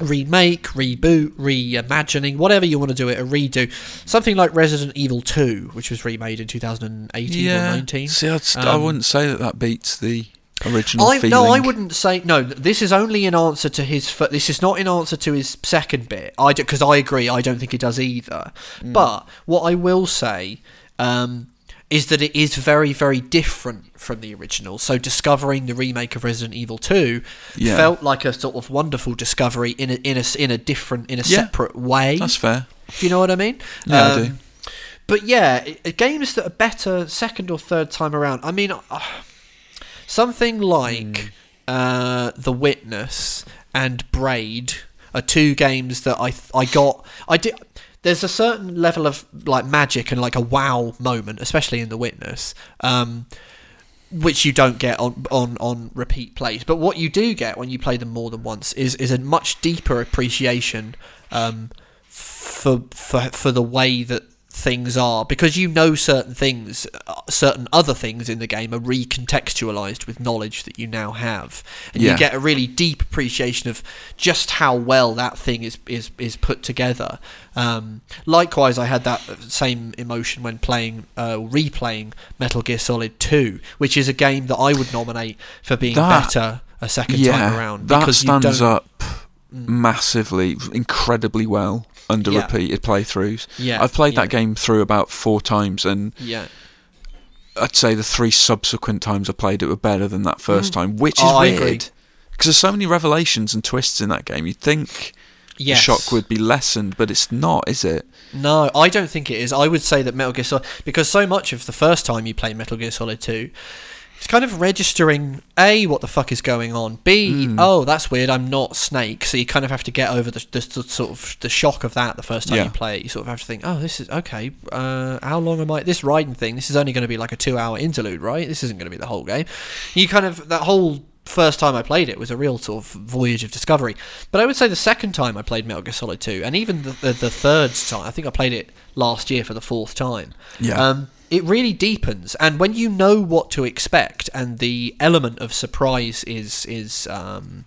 remake, reboot, reimagining, whatever you want to do it, a redo. Something like Resident Evil 2, which was remade in 2018 or Yeah. 19. See, I'd st- I Um, wouldn't say that that beats the original I, feeling. no, I wouldn't say no. This is only in answer to his. This is not in answer to his second bit. I do because I agree. I don't think he does either. Mm. But what I will say um, is that it is very, very different from the original. So discovering the remake of Resident Evil Two Yeah. felt like a sort of wonderful discovery in a in a in a different in a Yeah. separate way. That's fair. Do you know what I mean? Yeah, I do. But yeah, games that are better second or third time around. I mean, uh, something like uh, The Witness and Braid are two games that I th- I got. I did. There's a certain level of like magic and like a wow moment, especially in The Witness. Um, which you don't get on, on, on repeat plays. But what you do get when you play them more than once is, is a much deeper appreciation um, for, for for the way that things are because you know certain things, uh, certain other things in the game are recontextualized with knowledge that you now have, and Yeah. you get a really deep appreciation of just how well that thing is is is put together. Um, likewise, I had that same emotion when playing, uh, replaying Metal Gear Solid Two, which is a game that I would nominate for being That- better a second yeah, time around that because you stands don't- up massively, incredibly well under Yeah. repeated playthroughs. Yeah, I've played yeah. that game through about four times, and Yeah. I'd say the three subsequent times I played it were better than that first mm. time, which is Oh, weird. Because there's so many revelations and twists in that game. You'd think Yes. the shock would be lessened, but it's not, is it? No, I don't think it is. I would say that Metal Gear Solid because so much of the first time you play Metal Gear Solid 2 it's kind of registering A what the fuck is going on. B oh that's weird I'm not Snake. So you kind of have to get over the, the, the sort of the shock of that the first time Yeah. you play it. You sort of have to think oh this is okay. Uh, how long am I this riding thing? This is only going to be like a 2 hour interlude, right? This isn't going to be the whole game. You kind of that whole first time I played it was a real sort of voyage of discovery. But I would say the second time I played Metal Gear Solid 2, and even the, the, the third time, I think I played it last year for the fourth time. Yeah. Um, it really deepens, and when you know what to expect, and the element of surprise is is um,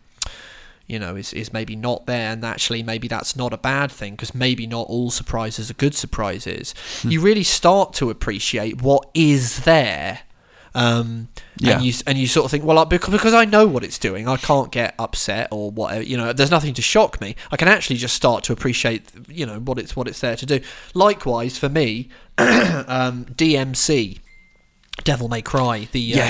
you know is, is maybe not there, and actually maybe that's not a bad thing because maybe not all surprises are good surprises. Hmm. you really start to appreciate what is there. Um, Yeah. and you and you sort of think, well, I- because because I know what it's doing, I can't get upset or whatever. You know, there's nothing to shock me. I can actually just start to appreciate, you know, what it's what it's there to do. Likewise, for me, um, DMC, Devil May Cry, the uh, nin-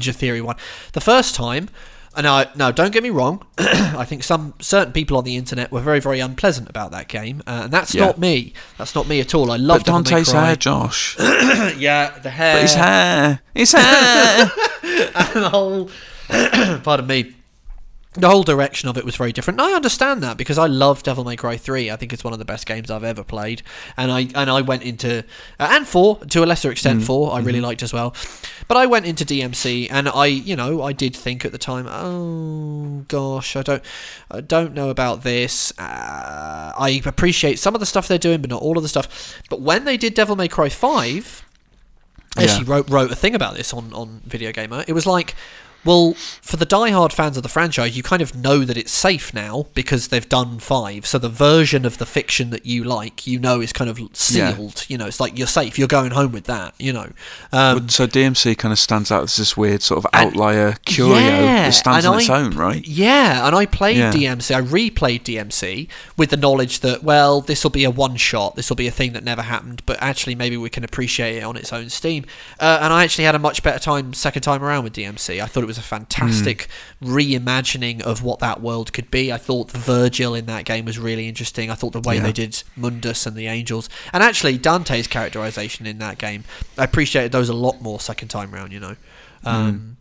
Ninja Theory one, the first time. And I, no, don't get me wrong. I think some certain people on the internet were very, very unpleasant about that game, uh, and that's Yeah. not me. That's not me at all. I love But Devil May Dante's hair, Josh. yeah, the hair, But his hair. His hair. and the whole pardon me the whole direction of it was very different. And I understand that because I love Devil May Cry 3. I think it's one of the best games I've ever played. And I and I went into uh, and 4 to a lesser extent 4 I really liked as well. But I went into DMC and I, you know, I did think at the time, oh gosh, I don't I don't know about this. Uh, I appreciate some of the stuff they're doing but not all of the stuff. But when they did Devil May Cry 5, I Yeah. actually wrote wrote a thing about this on on Video Gamer. It was like, well, for the diehard fans of the franchise, you kind of know that it's safe now because they've done five. So the version of the fiction that you like, you know, is kind of sealed. Yeah. You know, it's like you're safe. You're going home with that. You know. Um, so DMC kind of stands out as this weird sort of And- outlier curio Yeah, that stands and on its I- own, right? Yeah, and I played Yeah. DMC. I replayed DMC with the knowledge that well, this will be a one shot. This will be a thing that never happened. But actually, maybe we can appreciate it on its own steam. Uh, and I actually had a much better time second time around with DMC. I thought it was a fantastic reimagining of what that world could be. I thought Vergil in that game was really interesting. I thought the way Yeah. they did Mundus and the Angels, and actually Dante's characterization in that game, I appreciated those a lot more second time round. You know. Um,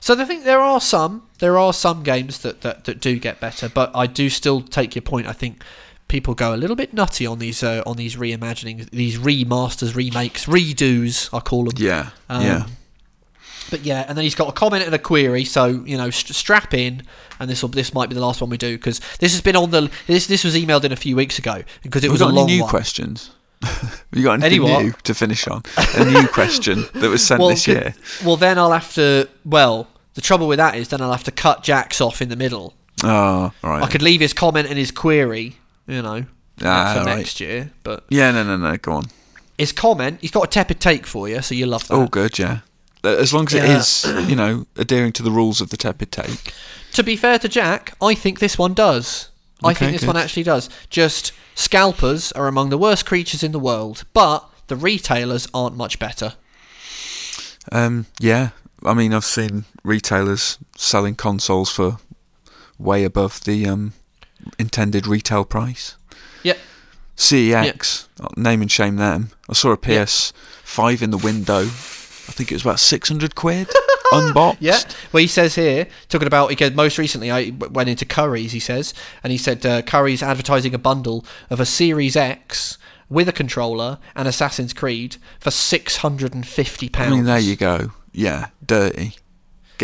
so I think there are some there are some games that, that, that do get better, but I do still take your point. I think people go a little bit nutty on these uh, on these reimaginings, these remasters, remakes, redos. I call them. Yeah, Um, yeah. But yeah, and then he's got a comment and a query. So you know, st- strap in, and this will this might be the last one we do because this has been on the this this was emailed in a few weeks ago because it was a long new one. questions? you got anything Any new to finish on? A new question that was sent this year. well, then I'll have to. Well, the trouble with that is then I'll have to cut Jack's off in the middle. Oh, right. I could leave his comment and his query, you know, Ah, for right. next year. But Yeah, no, no, no. Go on. his comment, he's got a tepid take for you, so you love that. Oh, good. Yeah. As long as it Yeah. is, you know, adhering to the rules of the tepid take. To be fair to Jack, I think this one does. I think this good. one actually does. Just scalpers are among the worst creatures in the world, but the retailers aren't much better. Um, yeah, I mean, I've seen retailers selling consoles for way above the um, intended retail price. Yep. CEX, uh, name and shame them. I saw a PS5 in the window. I think it was about 600 quid unboxed. Yeah. Well, he says here, talking about, he goes, most recently I went into Curry's, he says, and he said uh, Curry's advertising a bundle of a Series X with a controller and Assassin's Creed for £650. I mean, there you go. Yeah, dirty.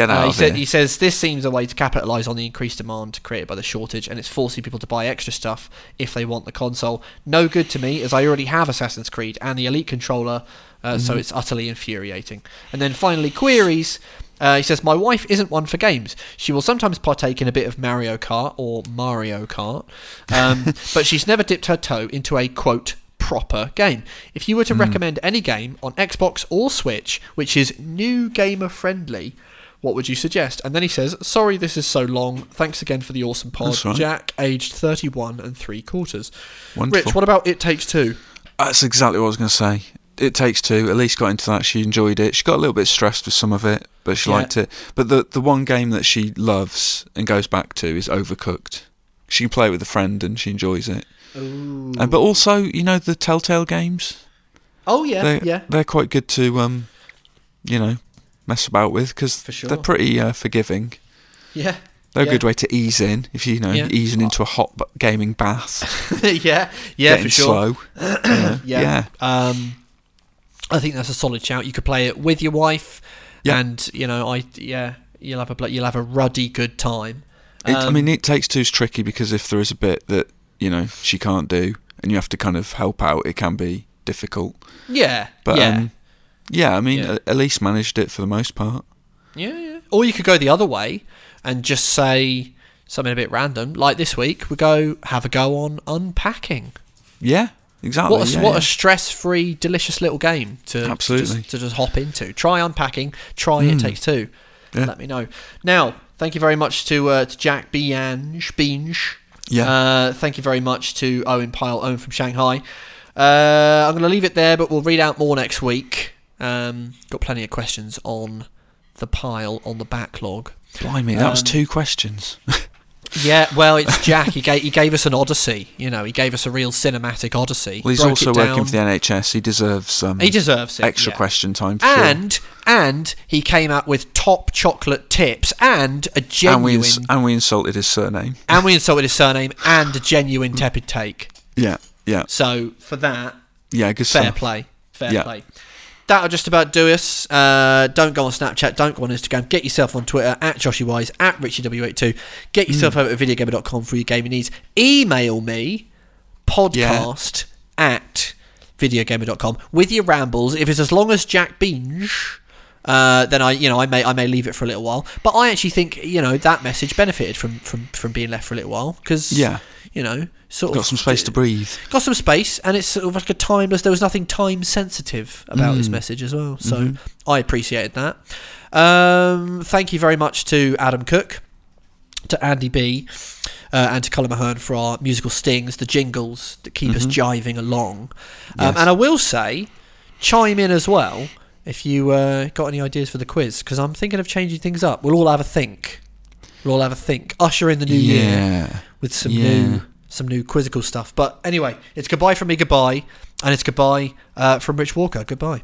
Get out Uh, he, said, he says this seems a way to capitalise on the increased demand created by the shortage, and it's forcing people to buy extra stuff if they want the console. No good to me, as I already have Assassin's Creed and the Elite controller, uh, so Mm-hmm. it's utterly infuriating. And then finally, queries. Uh, he says, My wife isn't one for games. She will sometimes partake in a bit of Mario Kart or Mario Kart, um, but she's never dipped her toe into a quote proper game. If you were to recommend any game on Xbox or Switch which is new gamer friendly, what would you suggest? And then he says, Sorry this is so long. Thanks again for the awesome pod. Right. Jack, aged 31 and three quarters. Wonderful. Rich, what about It Takes Two? That's exactly what I was going to say. It takes two. at least got into that. She enjoyed it. She got a little bit stressed with some of it, but she Yeah. liked it. But the the one game that she loves and goes back to is Overcooked. She can play it with a friend and she enjoys it. And but also, you know, the Telltale games. Oh, yeah, they're, yeah. they're quite good to um, you know, mess about with because For sure. they're pretty uh, forgiving. Yeah. They're Yeah. a good way to ease in if you know Yeah. easing into a hot gaming bath, yeah, yeah, getting for sure. slow. yeah. Yeah. Um, I think that's a solid shout. You could play it with your wife, and you know, I yeah, you'll have a you'll have a ruddy good time. It, I Um, mean, it takes two's tricky because if there is a bit that you know she can't do, and you have to kind of help out, it can be difficult. yeah, But yeah, um, yeah, I mean, Yeah. at Elise managed it for the most part. yeah, yeah. Or you could go the other way and just say something a bit random, like this week. We go have a go on unpacking. Yeah, exactly. What a, yeah, what yeah. a stress-free, delicious little game to to Absolutely. just, to just hop into. Try unpacking. Try it Mm. takes two. Yeah. Let me know. Now, thank you very much to uh, to Jack Biange Binge. Yeah. Uh, thank you very much to Owen Pyle, Owen from Shanghai. Uh, I'm going to leave it there, but we'll read out more next week. Um, got plenty of questions on the pile on the backlog. Blimey, that was um, two questions. Yeah, well, it's Jack. He gave he gave us an odyssey. You know, he gave us a real cinematic odyssey. well, he's Broke also working for the NHS. He deserves um, He deserves it. extra yeah. question time. For sure. And and he came out with top chocolate tips and a and we, genuine ins- and we insulted his surname. and we insulted his surname and a genuine tepid take. Yeah, yeah, So for that, yeah. Good fair play, fair Yeah. play. That'll just about do us. Uh, don't go on Snapchat. Don't go on Instagram. Get yourself on Twitter at JoshyWise at RichieW82. Get yourself over to videogamer.com for your gaming needs. Email me podcast at videogamer.com with your rambles. If it's as long as Jack Binge, uh, then I, you know, I may, I may leave it for a little while. But I actually think, you know, that message benefited from, from, from being left for a little while because, Yeah. you know, sort Got of some space to breathe. got some space, and it's sort of like a timeless. There was nothing time sensitive about Mm. his message as well, so Mm-hmm. I appreciated that. Um, thank you very much to Adam Cook, to Andy B, uh, and to Colin Mahern for our musical stings, the jingles that keep us jiving along. Um, Yes. And I will say, chime in as well if you uh, got any ideas for the quiz, because I'm thinking of changing things up. We'll all have a think. We'll all have a think. Usher in the new year with some Yeah. new some new quizzical stuff. But anyway, it's goodbye from me, goodbye, and it's goodbye uh, from Rich Walker, goodbye.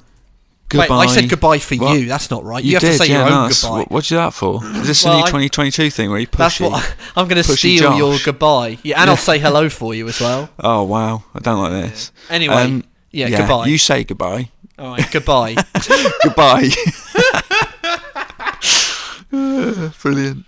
Goodbye. Wait, I said goodbye for What? you. That's not right. You, You, have did, to say yeah, your own that's- goodbye. What, what's that for? Is this Well, a new I- 2022 thing where you push That's what I, am going to steal your goodbye. Yeah, and I'll say hello for you as well. Oh wow, I don't like this. Anyway, yeah, goodbye. You say goodbye. All right, goodbye. goodbye. Brilliant.